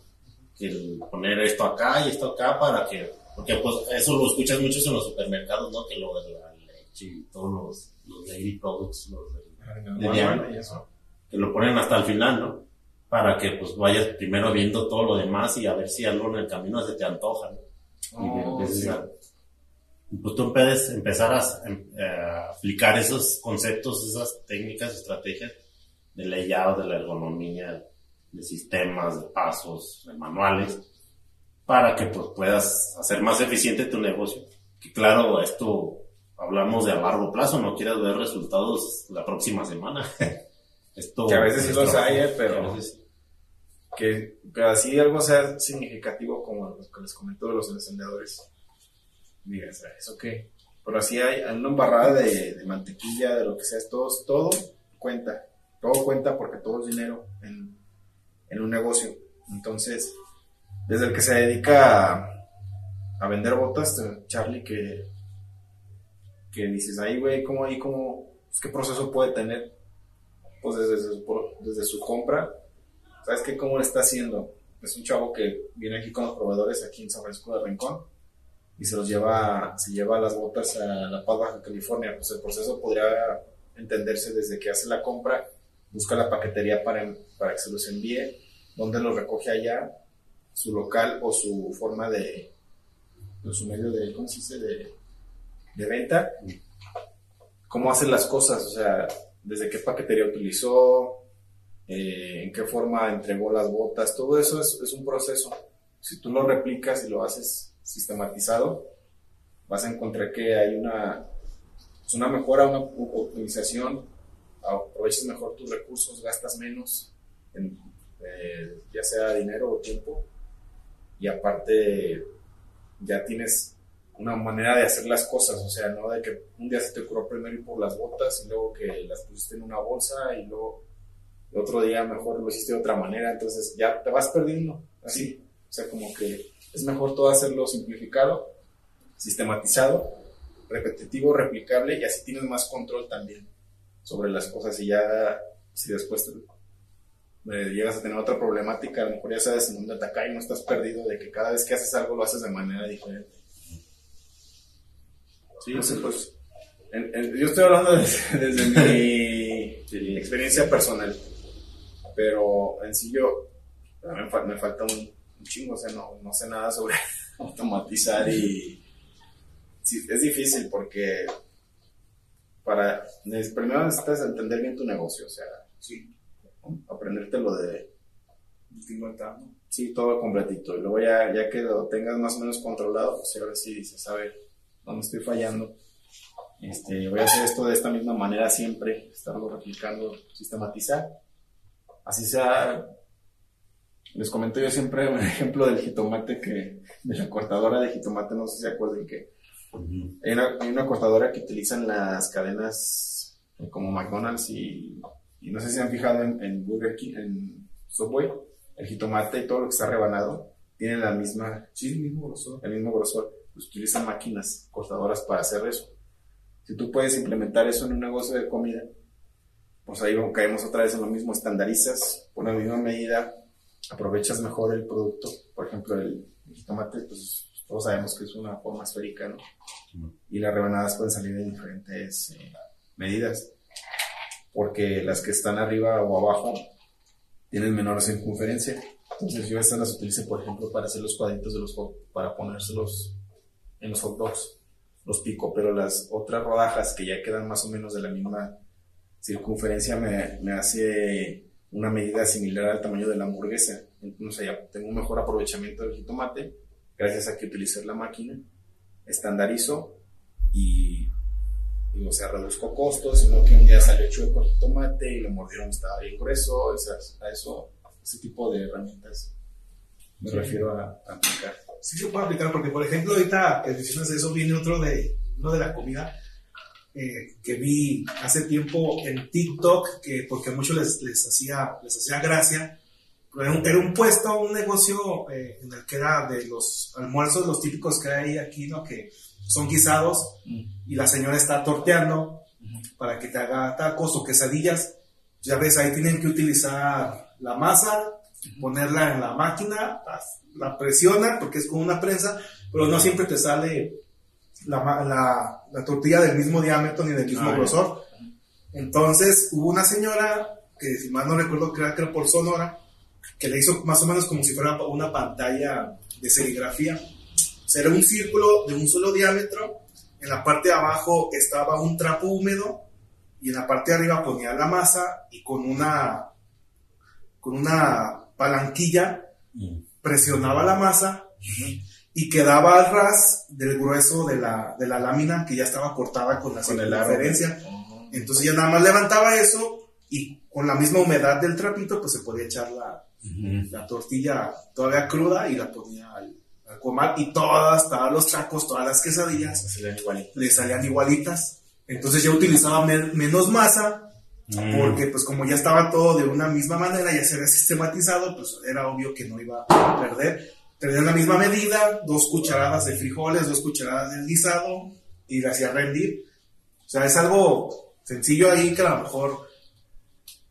Que el poner esto acá y esto acá para que, porque pues eso lo escuchas mucho en los supermercados, ¿no? Que lo de la leche y todos los, los dairy products, los y eso. que lo ponen hasta el final, ¿no? Para que pues vayas primero viendo todo lo demás y a ver si algo en el camino se te antoja, ¿no? Y Oh, sí. a- y pues tú puedes empezar a, em- a aplicar esos conceptos, esas técnicas, estrategias de layout, de la ergonomía, de sistemas, de pasos, de manuales, para que pues puedas hacer más eficiente tu negocio. Que claro, esto hablamos de a largo plazo, no quieras ver resultados la próxima semana. <laughs> esto Que a veces sí los hay, eh, pero- a veces. Que, así algo sea significativo como lo que les comento de los encendedores. Digas, "Ah, ¿eso qué? Pero así hay, una embarrada de, mantequilla, de lo que sea, todo, todo cuenta. Todo cuenta porque todo es dinero en, un negocio. Entonces, desde el que se dedica a, vender botas, Charlie, que, que dices, ahí, güey, ¿cómo ahí, cómo, pues, qué proceso puede tener? Pues desde pro- desde su compra ¿Sabes qué? ¿Cómo lo está haciendo? Es un chavo que viene aquí con los proveedores aquí en San Francisco de Rincón y se los lleva, se lleva las botas a La Paz, Baja California. Pues el proceso podría entenderse desde que hace la compra, busca la paquetería para, para que se los envíe, dónde los recoge allá, su local o su forma de, o su medio de, ¿cómo se dice? De, de venta. Cómo hacen las cosas, o sea, desde qué paquetería utilizó, eh, en qué forma entregó las botas, todo eso es, es un proceso. Si tú lo replicas y lo haces sistematizado, vas a encontrar que hay una, pues una mejora, una optimización, aprovechas mejor tus recursos, gastas menos, en, eh, ya sea dinero o tiempo, y aparte ya tienes una manera de hacer las cosas, o sea, no de que un día se te ocurrió primero ir por las botas y luego que las pusiste en una bolsa y luego el otro día mejor lo hiciste de otra manera, entonces ya te vas perdiendo, así. O sea, como que es mejor todo hacerlo simplificado, sistematizado, repetitivo, replicable y así tienes más control también sobre las cosas y ya si después te, eh, llegas a tener otra problemática, a lo mejor ya sabes en dónde atacar y no estás perdido de que cada vez que haces algo lo haces de manera diferente. Sí, Entonces, pues, en- en- yo estoy hablando <laughs> desde, desde mi experiencia personal, pero en sí yo me, fal- me falta un, un chingo, o sea, no, no sé nada sobre <laughs> automatizar y sí, es difícil porque para primero necesitas entender bien tu negocio, o sea, Sí, aprenderte lo de tengo acá, ¿no? Sí, todo completito. Y luego ya, ya que lo tengas más o menos controlado, pues ahora sí dices, a ver, ¿dónde estoy fallando? Este, voy a hacer esto de esta misma manera siempre, estarlo replicando, sistematizar. Así sea, les comento yo siempre un <laughs> ejemplo del jitomate que, de la cortadora de jitomate, no sé si se acuerdan que hay una, hay una cortadora que utilizan las cadenas eh, como McDonald's y, y no sé si han fijado en, en Burger King, en Subway, el jitomate y todo lo que está rebanado tiene la misma, sí, el mismo grosor, el mismo grosor. Pues utilizan máquinas cortadoras para hacer eso. Si tú puedes implementar eso en un negocio de comida, pues ahí caemos otra vez en lo mismo, estandarizas por la misma medida, aprovechas mejor el producto. Por ejemplo, el, el jitomate, pues todos sabemos que es una forma esférica, ¿no? y las rebanadas pueden salir en diferentes eh, medidas porque las que están arriba o abajo tienen menor circunferencia entonces yo estas las utilizo por ejemplo para hacer los cuadritos de los hot para ponérselos en los hot dogs los pico pero las otras rodajas que ya quedan más o menos de la misma circunferencia me, me hace una medida similar al tamaño de la hamburguesa entonces ya tengo un mejor aprovechamiento del jitomate gracias a que utilicé la máquina estandarizo y, y, o sea, reduzco costos, sino que un día salió chueco el tomate y lo mordieron, estaba bien grueso, esas, a eso, ese tipo de herramientas me refiero a, a aplicar. Sí se puede aplicar, porque por ejemplo, ahorita que mencionas eso, viene otro de, uno de la comida eh, que vi hace tiempo en TikTok, que porque a muchos les, les, hacía, les hacía gracia. Era un, era un puesto, un negocio eh, en el que era de los almuerzos, los típicos que hay aquí, ¿no? Que son guisados y la señora está torteando para que te haga tacos o quesadillas. Ya ves, ahí tienen que utilizar la masa, ponerla en la máquina, la presiona porque es con una prensa, pero no siempre te sale la, la, la tortilla del mismo diámetro ni del mismo Ah, grosor. Entonces hubo una señora, que si mal no recuerdo que era creo por Sonora, que le hizo más o menos como si fuera una pantalla de serigrafía. O sea, era un círculo de un solo diámetro. En la parte de abajo estaba un trapo húmedo y en la parte de arriba ponía la masa y con una, con una palanquilla presionaba la masa y quedaba al ras del grueso de la, de la lámina que ya estaba cortada con la Con. Entonces ya nada más levantaba eso y con la misma humedad del trapito pues se podía echar la, la tortilla todavía cruda y la ponía al, al comal y todas, todos los tacos, todas las quesadillas dan igual. le salían igualitas. Entonces ya utilizaba men- menos masa porque pues como ya estaba todo de una misma manera, ya se había sistematizado, pues era obvio que no iba a perder. Tenía la misma medida, dos cucharadas de frijoles, dos cucharadas de guisado y la hacía rendir. O sea, es algo sencillo ahí que a lo mejor,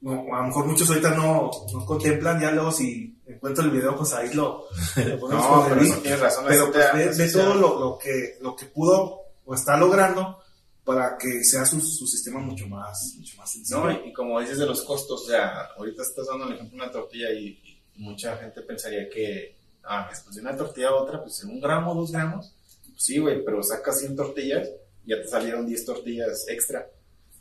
no, a lo mejor muchos ahorita no, no contemplan, ya luego si encuentro el video, pues ahí lo, lo <laughs> ponemos No, pero eso tienes razón. Pero pues, ve, ve todo lo, lo que, lo que pudo o está logrando para que sea su, su sistema mucho más, mucho más sencillo. No, y, y como dices de los costos, o sea, ahorita estás dando el ejemplo de una tortilla y, y mucha gente pensaría que, ah, después de una tortilla a otra, pues en un gramo, dos gramos, pues sí, güey, pero sacas 100 tortillas ya te salieron 10 tortillas extra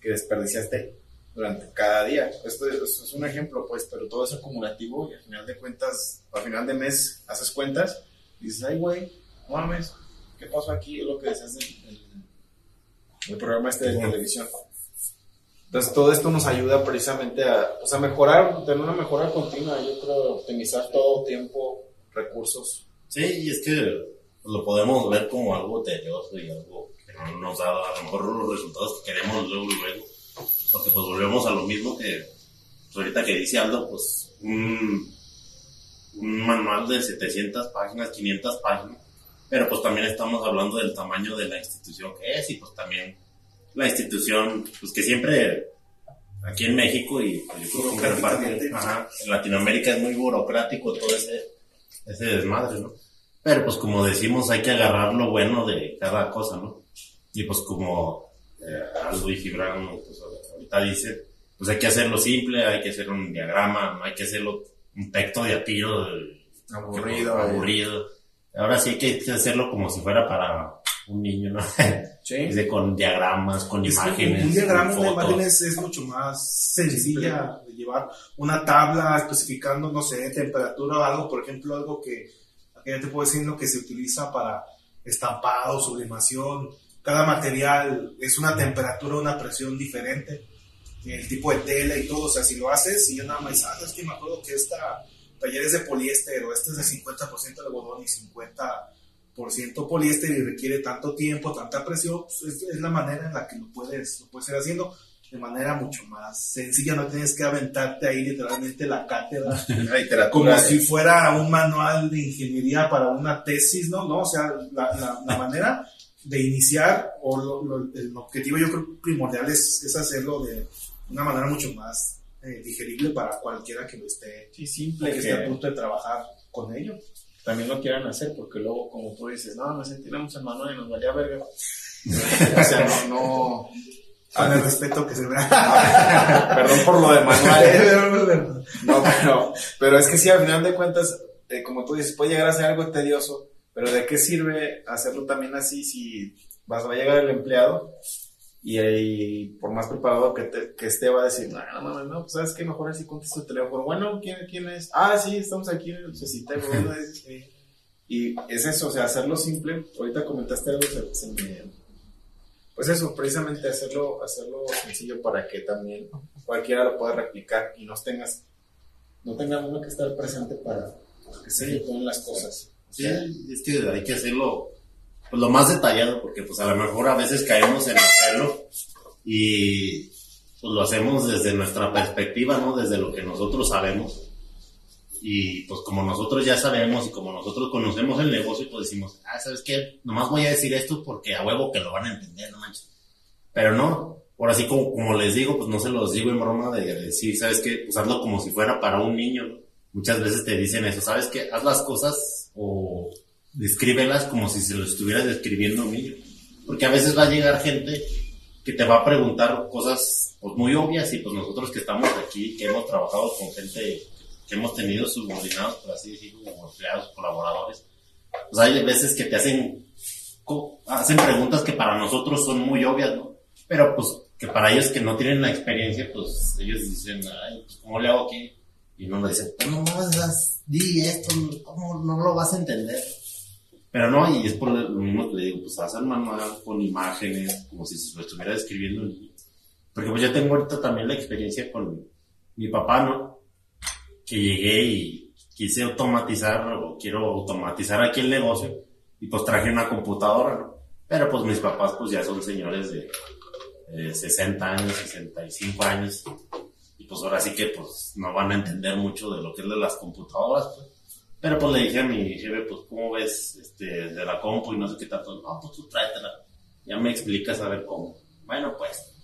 que desperdiciaste durante cada día. Esto es, esto es un ejemplo, pues, pero todo es acumulativo y al final de cuentas, al final de mes haces cuentas y dices, ay, güey, no mames, ¿qué pasó aquí? Es lo que decías del del- del programa este de televisión. Entonces todo esto nos ayuda precisamente a, pues, a mejorar, tener una mejora continua, yo creo, optimizar todo tiempo, recursos. Sí, y es que lo podemos ver como algo tedioso y algo que no nos da a lo mejor los resultados que queremos luego y luego. Porque pues volvemos a lo mismo que pues, ahorita que dice Aldo, pues un, un manual de 700 páginas, 500 páginas. Pero pues también estamos hablando del tamaño de la institución que es y pues también la institución, pues que siempre aquí en México y pues, yo creo que en gran parte Burocráticamente. ajá, en Latinoamérica es muy burocrático todo ese, ese desmadre, ¿no? Pero pues como decimos, hay que agarrar lo bueno de cada cosa, ¿no? Y pues como eh, Aldo y Gibran pues, ahorita dice, pues hay que hacerlo simple, hay que hacer un diagrama, no hay que hacerlo un texto de a tiro de- Aburrido, aburrido. Ahora sí hay que hacerlo como si fuera para un niño, ¿no? <laughs> Sí. Dice, con diagramas, con Es imágenes. un diagrama con de fotos. imágenes es mucho más sencilla de llevar. Una tabla especificando, no sé, temperatura o algo, por ejemplo, algo que, que ya te puedo decir lo que se utiliza para estampado, sublimación. Cada material es una temperatura, una presión diferente. El tipo de tela y todo, o sea, si lo haces y ya nada más, ah, es que me acuerdo que esta taller es de poliéster o este es de 50% algodón y 50% poliéster y requiere tanto tiempo, tanta presión, pues, es, es la manera en la que lo puedes, lo puedes ir haciendo de manera mucho más sencilla, no tienes que aventarte ahí literalmente la cátedra <laughs> La literatura. como de- si fuera un manual de ingeniería para una tesis, ¿no? ¿No? O sea, la, la, la <laughs> manera de iniciar o lo- lo- el objetivo yo creo primordial es, es hacerlo de una manera mucho más eh, digerible para cualquiera que lo esté, Sí, simple, que esté a que punto de trabajar con ello. También lo quieran hacer, porque luego, como tú dices, no, nos sentimos el manual y nos valía verga. <laughs> o sea, no, no. Con el respeto que se vea. <laughs> <laughs> Perdón por lo de manual. No, pero, pero es que sí, al final de cuentas, eh, como tú dices, puede llegar a ser algo tedioso, pero ¿de qué sirve hacerlo también así si vas, va a llegar el empleado y, y por más preparado que, te- que esté va a decir, no, no mames, no, pues sabes que mejor así contesto el teléfono. Bueno, ¿quién, quién es? Ah, sí, estamos aquí en el Cecita, <laughs> sí. Y es eso, o sea, hacerlo simple. Ahorita comentaste algo, se, se me... Pues eso, precisamente hacerlo, hacerlo sencillo para que también cualquiera lo pueda replicar y no tengas, no tenga uno que estar presente para, que se efectúen las cosas. Sí, es que hay que hacerlo pues, lo más detallado, porque pues a lo mejor a veces caemos en hacerlo y pues lo hacemos desde nuestra perspectiva, ¿no? Desde lo que nosotros sabemos. Y pues como nosotros ya sabemos y como nosotros conocemos el negocio, pues decimos, ah, ¿sabes qué? Nomás voy a decir esto porque a huevo que lo van a entender, no manches. Pero no, por así como, como les digo, pues no se los digo en broma de decir, ¿sabes qué? Pues hazlo como si fuera para un niño, ¿no? Muchas veces te dicen eso, ¿sabes qué? Haz las cosas o descríbelas como si se lo estuvieras describiendo a niño. Porque a veces va a llegar gente que te va a preguntar cosas pues, muy obvias y pues nosotros que estamos aquí, que hemos trabajado con gente, que hemos tenido subordinados, por así decirlo, como empleados, colaboradores, pues hay veces que te hacen, hacen preguntas que para nosotros son muy obvias, ¿no? Pero pues que para ellos que no tienen la experiencia, pues ellos dicen, ay, pues ¿cómo le hago aquí? Y uno le dice, pues no vas, di esto, ¿cómo no lo vas a entender? Pero no, y es por lo mismo que le digo, pues haz el manual con imágenes, como si se lo estuviera describiendo. Porque pues yo tengo ahorita también la experiencia con mi papá, ¿no? Que llegué y quise automatizar o quiero automatizar aquí el negocio y pues traje una computadora, ¿no? Pero pues mis papás pues ya son señores de 60 años, 65 años y pues ahora sí que pues no van a entender mucho de lo que es de las computadoras, pues. Pero pues le dije a mi jefe, pues, ¿cómo ves este, de la compu y no sé qué tanto? No, pues tú tráetela. Ya me explicas a ver cómo. Bueno, pues.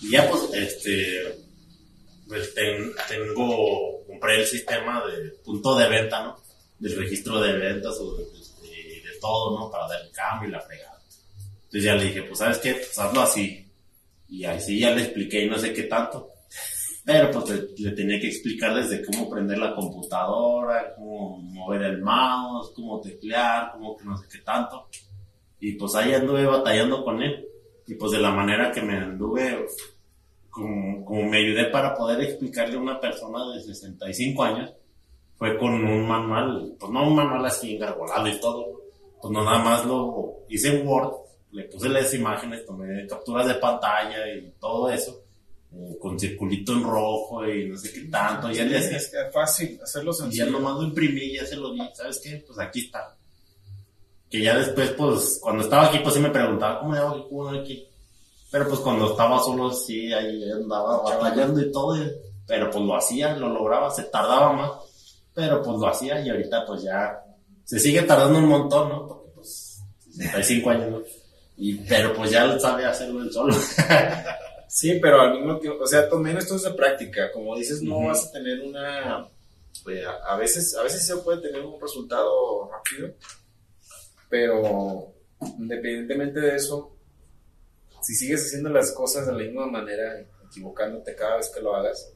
Y ya pues, este, pues tengo, compré el sistema de punto de venta, ¿no? Del registro de ventas o de, de, todo, ¿no? Para dar el cambio y la fregada. Entonces ya le dije, pues, ¿sabes qué? Pues hazlo así. Y así ya le expliqué y no sé qué tanto. Pero pues le, tenía que explicar desde cómo prender la computadora, cómo mover el mouse, cómo teclear, cómo que no sé qué tanto. Y pues ahí anduve batallando con él. Y pues de la manera que me anduve, como, como me ayudé para poder explicarle a una persona de 65 años, fue con un manual, pues no un manual así engargolado y todo, pues no nada más lo hice en Word, le puse las imágenes, tomé capturas de pantalla y todo eso con circulito en rojo y no sé qué tanto. ya le hacía. Es fácil, hacerlo sencillo. Y ya nomás lo imprimí y ya se lo di. ¿Sabes qué? Pues aquí está. Que ya después, pues, cuando estaba aquí, pues sí me preguntaba, ¿cómo le hago aquí? ¿Cómo aquí? Pero pues cuando estaba solo, sí, ahí andaba batallando y todo. Pero pues lo hacía, lo lograba, se tardaba más. Pero pues lo hacía y ahorita pues ya se sigue tardando un montón, ¿no? Porque pues 65 años, ¿no? Y, pero pues ya sabe hacerlo él solo. <laughs> Sí, pero al mismo tiempo, o sea, también esto es de práctica. Como dices, no vas a tener una. Pues, a, veces, a veces se puede tener un resultado rápido, pero independientemente de eso, si sigues haciendo las cosas de la misma manera, equivocándote cada vez que lo hagas,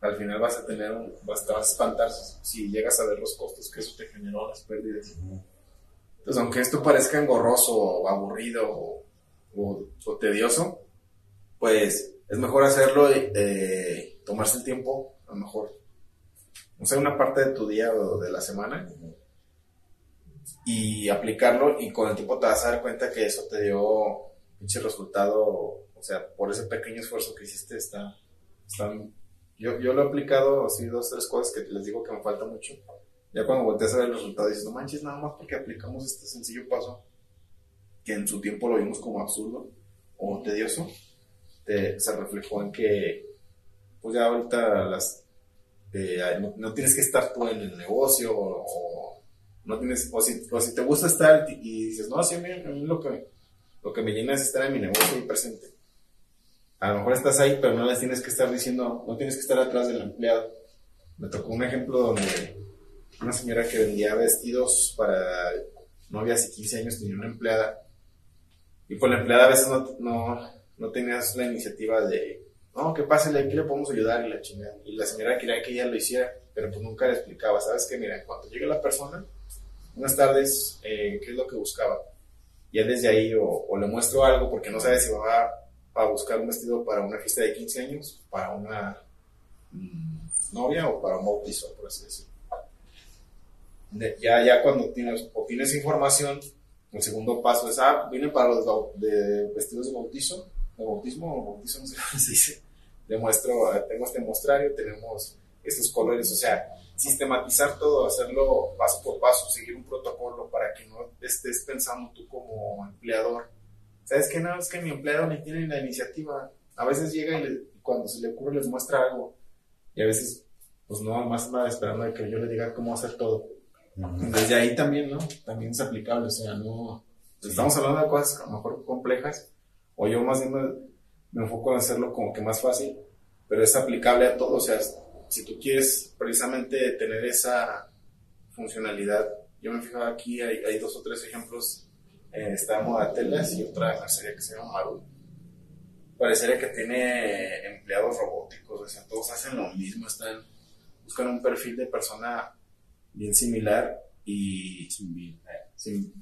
al final vas a tener un, vas, a espantar si llegas a ver los costos que eso te generó, las pérdidas. Entonces, aunque esto parezca engorroso o aburrido o tedioso, pues es mejor hacerlo eh, tomarse el tiempo, a lo mejor, no sé, una parte de tu día o de la semana y aplicarlo y con el tiempo te vas a dar cuenta que eso te dio pinche resultado, o sea, por ese pequeño esfuerzo que hiciste está, yo, yo lo he aplicado así dos, tres cosas que les digo que me falta mucho. Ya cuando volteas a ver el resultado dices, no manches, nada más porque aplicamos este sencillo paso que en su tiempo lo vimos como absurdo o tedioso se reflejó en que, pues ya ahorita las, eh, no, tienes que estar tú en el negocio o, no tienes, o si, si, te gusta estar y dices, no, así a mí, lo, que, lo que me llena es estar en mi negocio y presente. A lo mejor estás ahí, pero no les tienes que estar diciendo, no tienes que estar atrás del empleado. Me tocó un ejemplo donde una señora que vendía vestidos para novias y 15 años tenía una empleada y pues la empleada a veces no no tenías la iniciativa de, no, que pase, aquí le podemos ayudar y la chingada. Y la señora quería que ella lo hiciera, pero pues nunca le explicaba, ¿sabes qué? Mira, cuando llegue la persona, buenas tardes, eh, ¿qué es lo que buscaba? Ya desde ahí o, le muestro algo porque no sabe si va a, buscar un vestido para una fiesta de 15 años, para una mm, novia o para un bautizo, por así decirlo. ya, ya cuando tienes, obtienes información, el segundo paso es, ah, viene para los de vestidos de bautizo, de bautismo o <laughs> no sé cómo se dice. Demuestro, tengo este muestrario, tenemos estos colores, o sea, sistematizar todo, hacerlo paso por paso, seguir un protocolo para que no estés pensando tú como empleador. ¿Sabes qué? No, es que mi empleado ni tiene la iniciativa. A veces llega y le- cuando se le ocurre les muestra algo. Y a veces, pues no, más va esperando a que yo le diga cómo hacer todo. Desde ahí también, ¿no? También es aplicable, o sea, no... Estamos hablando de cosas a lo mejor complejas, o yo más bien me, me enfoco en hacerlo como que más fácil, pero es aplicable a todo, o sea, si tú quieres precisamente tener esa funcionalidad, yo me fijaba aquí, hay, hay dos o tres ejemplos, eh, está Modatelas y otra mercería que se llama Maru. Parecería que tiene empleados robóticos, o sea, todos hacen lo mismo, están, buscan un perfil de persona bien similar y sin,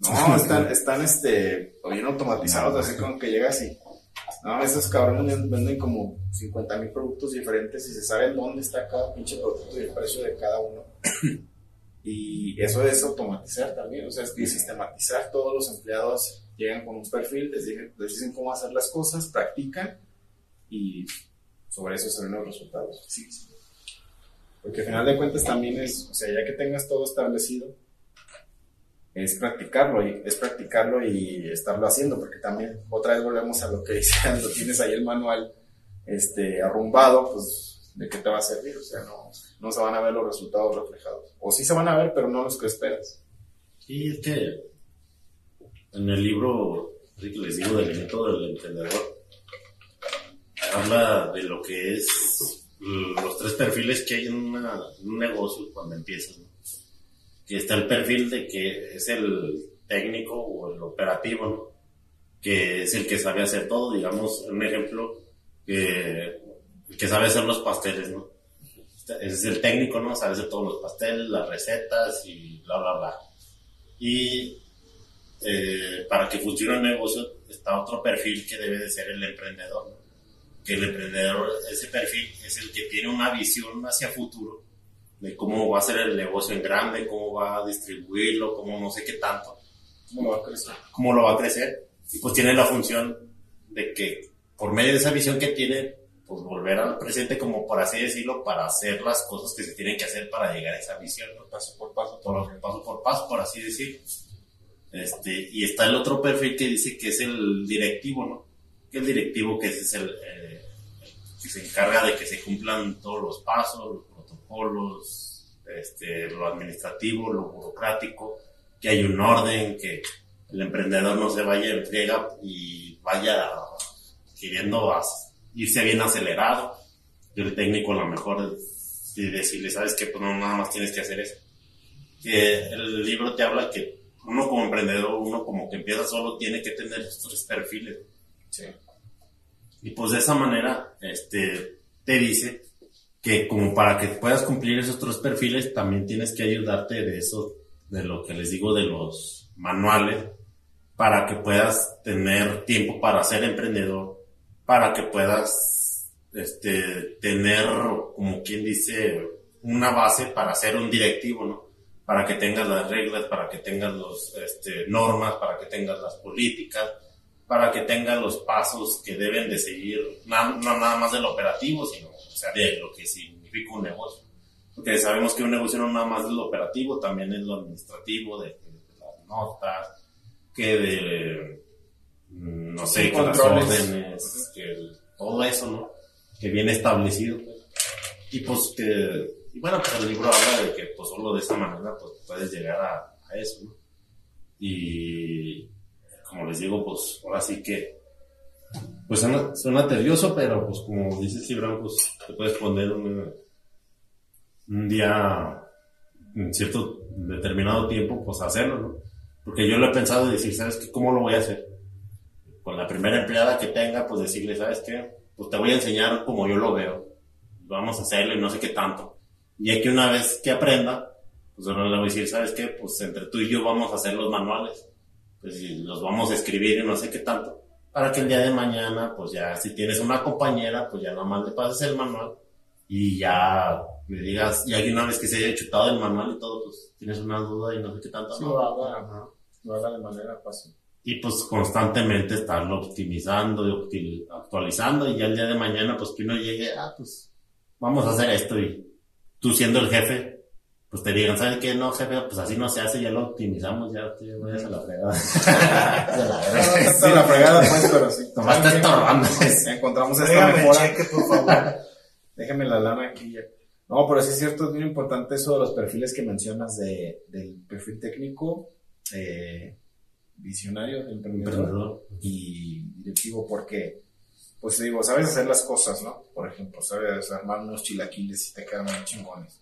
no, están, <laughs> están este, bien automatizados, así como que llegas y no, esos cabrones venden como 50 mil productos diferentes y se sabe dónde está cada pinche producto y el precio de cada uno. <coughs> Y eso es automatizar también, o sea, es que sistematizar, todos los empleados llegan con un perfil, les, dicen- les dicen cómo hacer las cosas, practican y sobre eso se ven los resultados. Sí, sí. Porque al final de cuentas también es, o sea, ya que tengas todo establecido, es practicarlo y es practicarlo y estarlo haciendo, porque también otra vez volvemos a lo que <laughs> decían, lo tienes ahí el manual este arrumbado, pues de qué te va a servir, o sea, no, no se van a ver los resultados reflejados. O sí se van a ver, pero no los que esperas. Sí, es que en el libro les digo del método del emprendedor, habla de lo que es los tres perfiles que hay en, una- en un negocio cuando empiezas. ¿no? Que está el perfil de que es el técnico o el operativo, ¿no? que es el que sabe hacer todo. Digamos, un ejemplo, que el que sabe hacer los pasteles, ¿no? Es el técnico, ¿no? Sabe hacer todos los pasteles, las recetas y bla, bla, bla. Y eh, para que funcione el negocio está otro perfil que debe de ser el emprendedor. ¿no? Que el emprendedor, ese perfil es el que tiene una visión hacia futuro de cómo va a ser el negocio en grande, cómo va a distribuirlo, cómo no sé qué tanto, ¿Cómo va a crecer? cómo lo va a crecer. Y pues tiene la función de que por medio de esa visión que tiene, pues volver al presente como por así decirlo, para hacer las cosas que se tienen que hacer para llegar a esa visión, ¿no? paso por paso, por, paso por paso, por así decirlo. Este, y está el otro perfil que dice que es el directivo, ¿no? Que el directivo que ese es el eh, que se encarga de que se cumplan todos los pasos, los protocolos, este, lo administrativo, lo burocrático, que hay un orden, que el emprendedor no se vaya en friega y vaya queriendo irse bien acelerado. Y el técnico a lo mejor y decirle, ¿sabes qué? Pues no, nada más tienes que hacer eso. Que el libro te habla que uno como emprendedor, uno como que empieza solo, tiene que tener estos perfiles. Sí. Y pues de esa manera, este, te dice que como para que puedas cumplir esos tres perfiles, también tienes que ayudarte de eso, de lo que les digo de los manuales, para que puedas tener tiempo para ser emprendedor, para que puedas, este, tener, como quien dice, una base para ser un directivo, ¿no? Para que tengas las reglas, para que tengas los, este, normas, para que tengas las políticas, para que tengan los pasos que deben de seguir, na- no nada más del operativo, sino o sea, de lo que significa un negocio. Porque sabemos que un negocio no nada más es lo operativo, también es lo administrativo, de, de las notas, que de, mm, no sé, Sí, que las órdenes, que el- todo eso, ¿no? Que viene establecido. pues. Y pues que, y bueno, pues el libro habla de que pues solo de esa manera pues puedes llegar a, a eso, ¿no? Y como les digo, pues ahora sí que, pues suena, tedioso, pero pues como dice Gibran, pues te puedes poner un, un día, en cierto determinado tiempo, pues hacerlo, ¿no? Porque yo lo he pensado y decir, ¿sabes qué? ¿Cómo lo voy a hacer? Con la primera empleada que tenga, pues decirle, ¿sabes qué? Pues te voy a enseñar como yo lo veo. Vamos a hacerlo y no sé qué tanto. Y hay que una vez que aprenda, pues ahora le voy a decir, ¿sabes qué? Pues entre tú y yo vamos a hacer los manuales pues los vamos a escribir y no sé qué tanto, para que el día de mañana, pues ya, si tienes una compañera, pues ya nada más le pases el manual y ya me digas, y hay una vez que se haya chutado el manual y todo, pues tienes una duda y no sé qué tanto. Sí, lo haga. Lo haga de manera fácil. Y pues constantemente estarlo optimizando y actualizando y ya el día de mañana, pues que uno llegue, ah, pues vamos a hacer esto y tú siendo el jefe, pues te digan, ¿sabes qué? No, jefe, pues así no se hace, ya lo optimizamos, ya te vayas a la fregada. <laughs> Sí, la fregada, pues, pero sí. Nomás está estorbando. Encontramos esta mejora. cheque, por favor. Déjame la lana aquí ya. No, pero sí es cierto, es muy importante eso de los perfiles que mencionas de, del perfil técnico, eh, visionario, emprendedor Emprendedor. y directivo, porque, pues digo, sabes hacer las cosas, ¿no? Por ejemplo, sabes armar unos chilaquiles y te quedan muy chingones.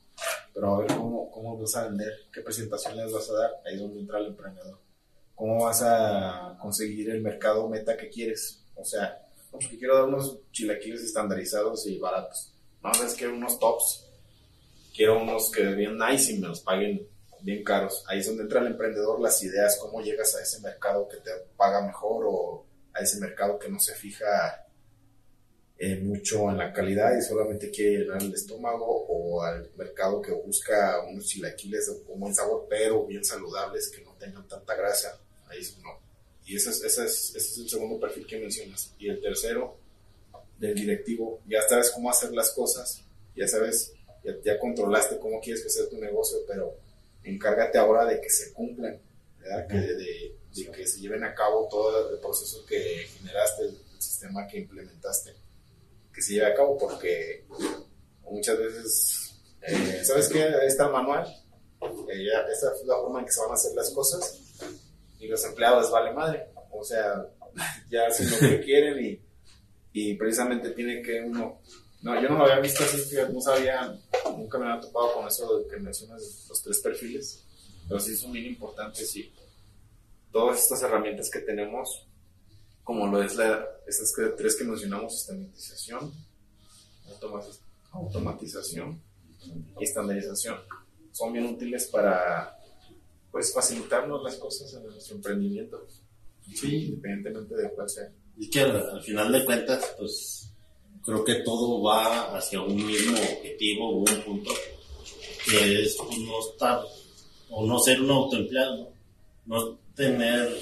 Pero a ver cómo, cómo vas a vender, qué presentación les vas a dar, ahí es donde entra el emprendedor. ¿Cómo vas a conseguir el mercado meta que quieres? O sea, porque quiero dar unos chilaquiles estandarizados y baratos. No, es que unos tops. Quiero unos que bien nice y me los paguen bien caros. Ahí es donde entra el emprendedor, las ideas, cómo llegas a ese mercado que te paga mejor o a ese mercado que no se fija eh, mucho en la calidad y solamente quiere llenar el estómago o al mercado que busca unos chilaquiles un buen sabor pero bien saludables que no tengan tanta grasa. Ahí es uno. Y ese es, ese es, ese es el segundo perfil que mencionas. Y el tercero, del directivo, ya sabes cómo hacer las cosas, ya sabes, ya, ya controlaste cómo quieres que sea tu negocio, pero encárgate ahora de que se cumplan, ¿verdad? que de, de- de que se lleven a cabo todo el proceso que generaste, el sistema que implementaste, que se lleve a cabo, porque muchas veces, eh, ¿sabes qué? Está manual, eh, ya, esa es la forma en que se van a hacer las cosas, y los empleados vale madre, o sea, <laughs> ya hacen lo que <laughs> quieren y, y precisamente tiene que uno no, yo no lo había visto así, no sabía, nunca me había topado con eso de que mencionas los tres perfiles, pero sí son bien importantes y todas estas herramientas que tenemos, como lo es la, estas tres que mencionamos, sistematización, automatiz- automatización y estandarización, son bien útiles para pues facilitarnos las cosas en nuestro emprendimiento, Sí. independientemente de cuál sea. Y que al, al final de cuentas, pues creo que todo va hacia un mismo objetivo, un punto, que es pues, no estar o no ser un autoempleado, ¿no? no tener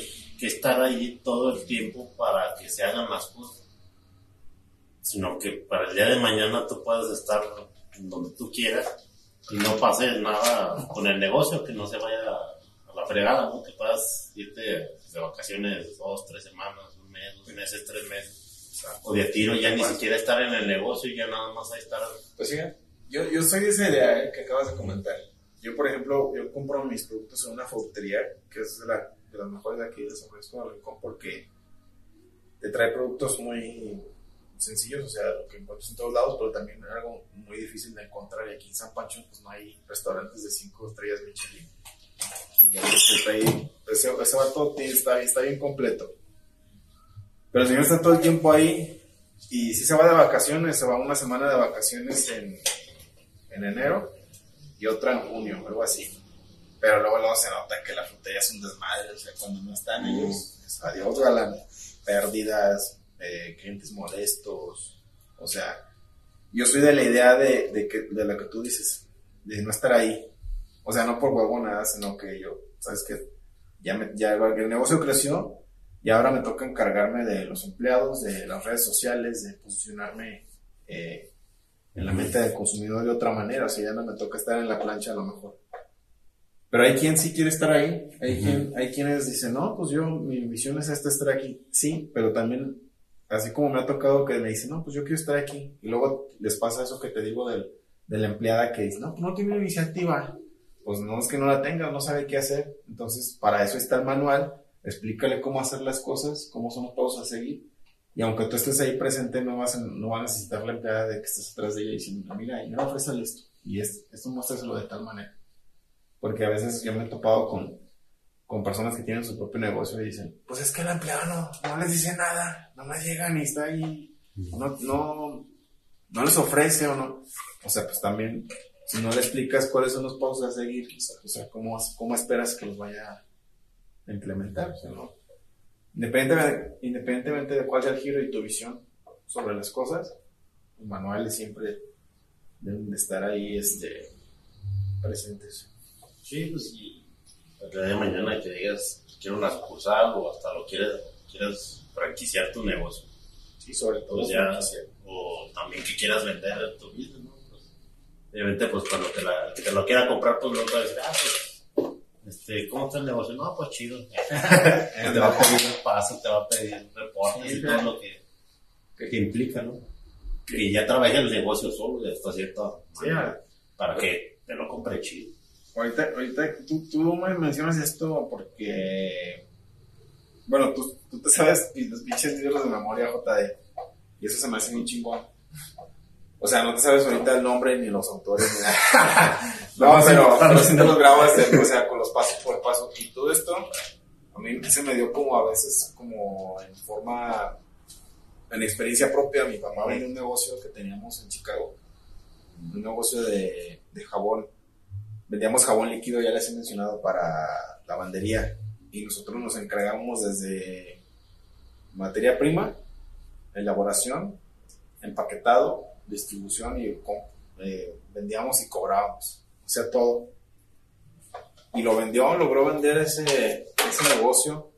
que estar ahí todo el tiempo para que se hagan las cosas, sino que para el día de mañana tú puedas estar donde tú quieras y no pase nada con el negocio, que no se vaya a la fregada, ¿no? que puedas irte de vacaciones dos, tres semanas, un mes, dos meses, tres meses, o de tiro ya ni siquiera estar en el negocio y ya nada más ahí estar Pues sí, yo, yo soy esa idea eh, que acabas de comentar. Yo, por ejemplo, yo compro mis productos en una frutería, que es la, de las mejores de aquí de San Francisco de Rincón, porque te trae productos muy sencillos, o sea, lo que encuentras en todos lados, pero también algo muy difícil de encontrar. Y aquí en San Pancho, pues no hay restaurantes de 5 estrellas Michelin. Y ya te trae, ese, ese vato está, está bien completo. Pero el señor está todo el tiempo ahí y si se va de vacaciones, se va una semana de vacaciones en, en enero y otra en junio, algo así. Pero luego, luego se nota que la frutería es un desmadre, o sea, cuando no están ellos, es adiós galán, pérdidas, eh, clientes molestos, o sea, yo soy de la idea de, de, que, de la que tú dices, de no estar ahí, o sea, no por huevo nada, sino que yo, sabes que ya, ya el negocio creció y ahora me toca encargarme de los empleados, de las redes sociales, de posicionarme eh, en la mente del consumidor de otra manera. O sea, ya no me toca estar en la plancha a lo mejor. Pero hay quien sí quiere estar ahí. Hay, quien, hay quienes dicen, no, pues yo, mi misión es esta, estar aquí. Sí, pero también, así como me ha tocado que me dicen, no, pues yo quiero estar aquí. Y luego les pasa eso que te digo del, de la empleada que dice, no, pues no tiene iniciativa. Pues no es que no la tenga, no sabe qué hacer. Entonces, para eso está el manual explícale cómo hacer las cosas, cómo son los pasos a seguir. Y aunque tú estés ahí presente, no, vas a, no va a necesitar la empleada de que estés atrás de ella diciendo, mira, y no ofrécele esto. Y es, esto muéstraselo de tal manera. Porque a veces yo me he topado con, con personas que tienen su propio negocio y dicen, pues es que la empleada no, no les dice nada, nada más llegan y está ahí, no, no, no les ofrece o no. O sea, pues también, si no le explicas cuáles son los pasos a seguir, o sea, cómo, cómo esperas que los vaya a implementar. O sea, ¿no? independientemente, independientemente de cuál sea el giro y tu visión sobre las cosas, los manuales siempre deben de estar ahí este, presentes. Sí, pues y el día de mañana que digas, quiero una sucursal o hasta lo quieres, quieres franquiciar tu negocio. Sí, sobre todo. Pues ya, o también que quieras vender tu vida, ¿no? Obviamente, pues cuando te, la, te lo quiera comprar, pues no te va a decir, ah, pues, este, ¿cómo está el negocio? No, pues chido. <laughs> te va a pedir un paso, te va a pedir reportes y todo lo que, que implica, ¿no? Y ya trabajé el negocio solo, hasta cierto Sí, ah. para que te lo compre chido. Ahorita, ahorita tú, tú me mencionas esto porque, bueno, tú, tú te sabes los pinches libros de memoria JD y eso se me hace muy chingón. O sea, no te sabes ahorita el nombre ni los autores ni nada. <laughs> no, pero, pero sí te los grabas, de- o sea, con los pasos por paso. Y todo esto, a mí se me dio como a veces, como en forma, en experiencia propia. Mi papá venía un negocio que teníamos en Chicago, un negocio de, de jabón. Vendíamos jabón líquido, ya les he mencionado, para lavandería. Y nosotros nos encargábamos desde materia prima, elaboración, empaquetado, distribución y eh, vendíamos y cobrábamos. O sea, todo. Y lo vendió, logró vender ese, ese negocio.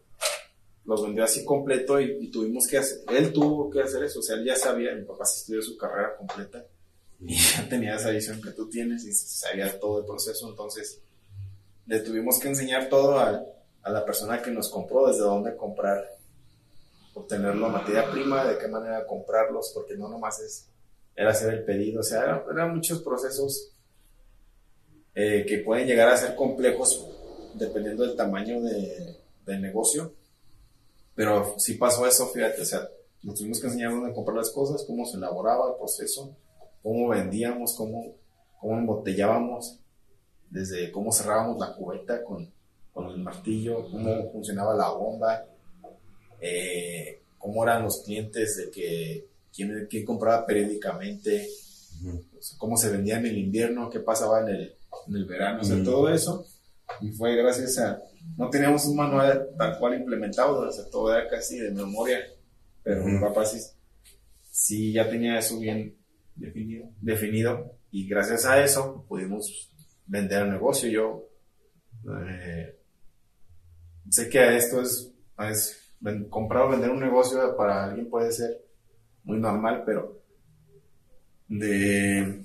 Lo vendió así completo y, y tuvimos que hacer, él tuvo que hacer eso. O sea, él ya sabía, mi papá sí estudió su carrera completa y ya tenía esa visión que tú tienes y sabía todo el proceso. Entonces, le tuvimos que enseñar todo a, a la persona que nos compró, desde dónde comprar, obtener la materia prima, de qué manera comprarlos, porque no nomás es, era hacer el pedido, o sea, era- eran muchos procesos eh, que pueden llegar a ser complejos dependiendo del tamaño de, del negocio. Pero sí pasó eso, fíjate, o sea, nos tuvimos que enseñar dónde comprar las cosas, cómo se elaboraba el proceso, cómo vendíamos, cómo, cómo embotellábamos, desde cómo cerrábamos la cubeta con, con el martillo, cómo funcionaba la bomba, eh, cómo eran los clientes, de que quién, quién compraba periódicamente, cómo se vendía en el invierno, qué pasaba en el, en el verano, o sea, Ujú. todo eso. Y fue gracias a, no teníamos un manual tal cual implementado, o sea, todo era casi de memoria, pero mi papá sí, sí ya tenía eso bien definido, definido y gracias a eso pudimos vender el negocio. Yo eh, sé que esto es, comprar o vender un negocio para alguien puede ser muy normal, pero de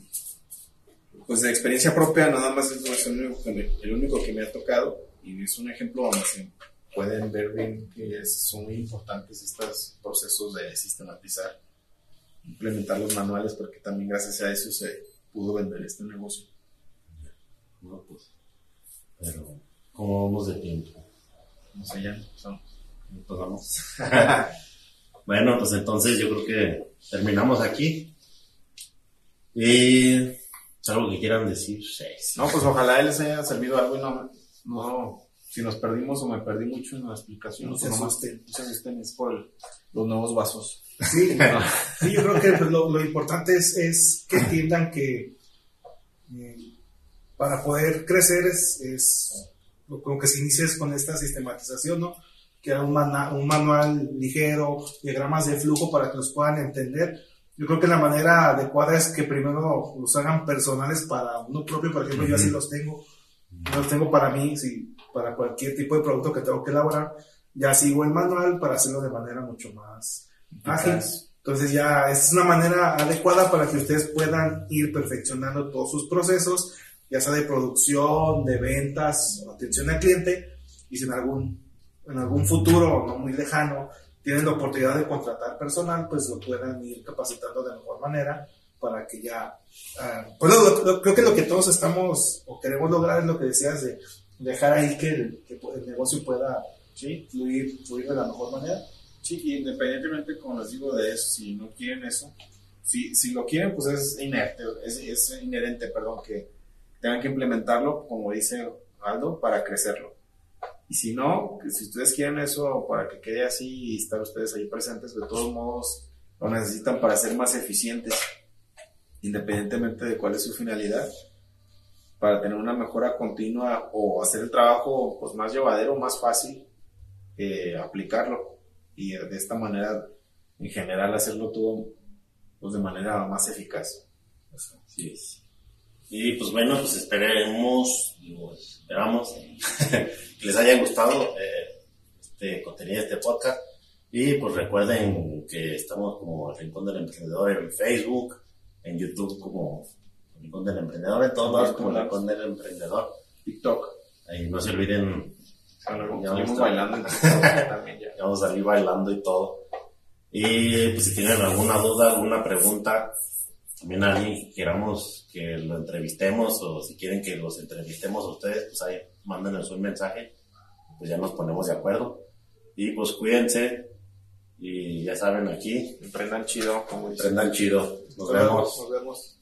pues de experiencia propia nada más es, el, único que me, ha tocado y es un ejemplo donde pueden ver bien que son muy importantes estos procesos de sistematizar implementar los manuales porque también gracias a eso se pudo vender este negocio No, pues. Pero, ¿cómo vamos de tiempo? no sé ya son Pues vamos. bueno, pues entonces yo creo que terminamos aquí. Y ¿es algo que quieran decir. Sí, sí. No, pues ojalá les haya servido algo y no, no si nos perdimos o me perdí mucho en la explicación, No se pues asusten. no se asusten, es por el- los nuevos vasos. Sí, sí, yo creo que pues, lo, lo importante es, es que entiendan que eh, para poder crecer es, es lo, con lo que se inicia es con esta sistematización, ¿no? Que un, mana- un manual ligero, diagramas de flujo para que los puedan entender. Yo creo que la manera adecuada es que primero los hagan personales para uno propio, por ejemplo, yo así los tengo. Yo los tengo para mí, sí, para cualquier tipo de producto que tengo que elaborar. Ya sigo el manual para hacerlo de manera mucho más ágil. Entonces ya es una manera adecuada para que ustedes puedan ir perfeccionando todos sus procesos, ya sea de producción, de ventas, atención al cliente, y si en algún, en algún futuro no muy lejano tienen la oportunidad de contratar personal, pues lo puedan ir capacitando de mejor manera para que ya... ah, pues lo- creo que lo que todos estamos o queremos lograr es lo que decías de dejar ahí que el, negocio pueda fluir, fluir de la mejor manera. Sí, independientemente, como les digo, de eso, si no quieren eso, si, si lo quieren, pues es inerte, es, es inherente, perdón, que tengan que implementarlo, como dice Aldo, para crecerlo. Y si no, si ustedes quieren eso para que quede así y estar ustedes ahí presentes, de todos modos lo necesitan para ser más eficientes, independientemente de cuál es su finalidad, para tener una mejora continua o hacer el trabajo pues, más llevadero, más fácil, eh, aplicarlo y de esta manera, en general, hacerlo todo pues, de manera más eficaz. Así es. Y pues bueno, pues esperemos, digo, esperamos que <laughs> les haya gustado eh, este contenido, este podcast. Y pues recuerden que estamos como el Rincón del Emprendedor en Facebook, en YouTube como Rincón del Emprendedor, en todos lados como el Rincón del Emprendedor. TikTok. Ahí no se olviden, Salimos salimos bailando <laughs> también ya. ya vamos a salir bailando y todo. Y pues si tienen alguna duda, alguna pregunta, también alguien que queramos que lo entrevistemos o si quieren que los entrevistemos a ustedes, pues ahí mándenos un mensaje, pues ya nos ponemos de acuerdo. Y pues cuídense y ya saben aquí, Emprendan chido, como emprendan chido. Nos vemos. Nos vemos.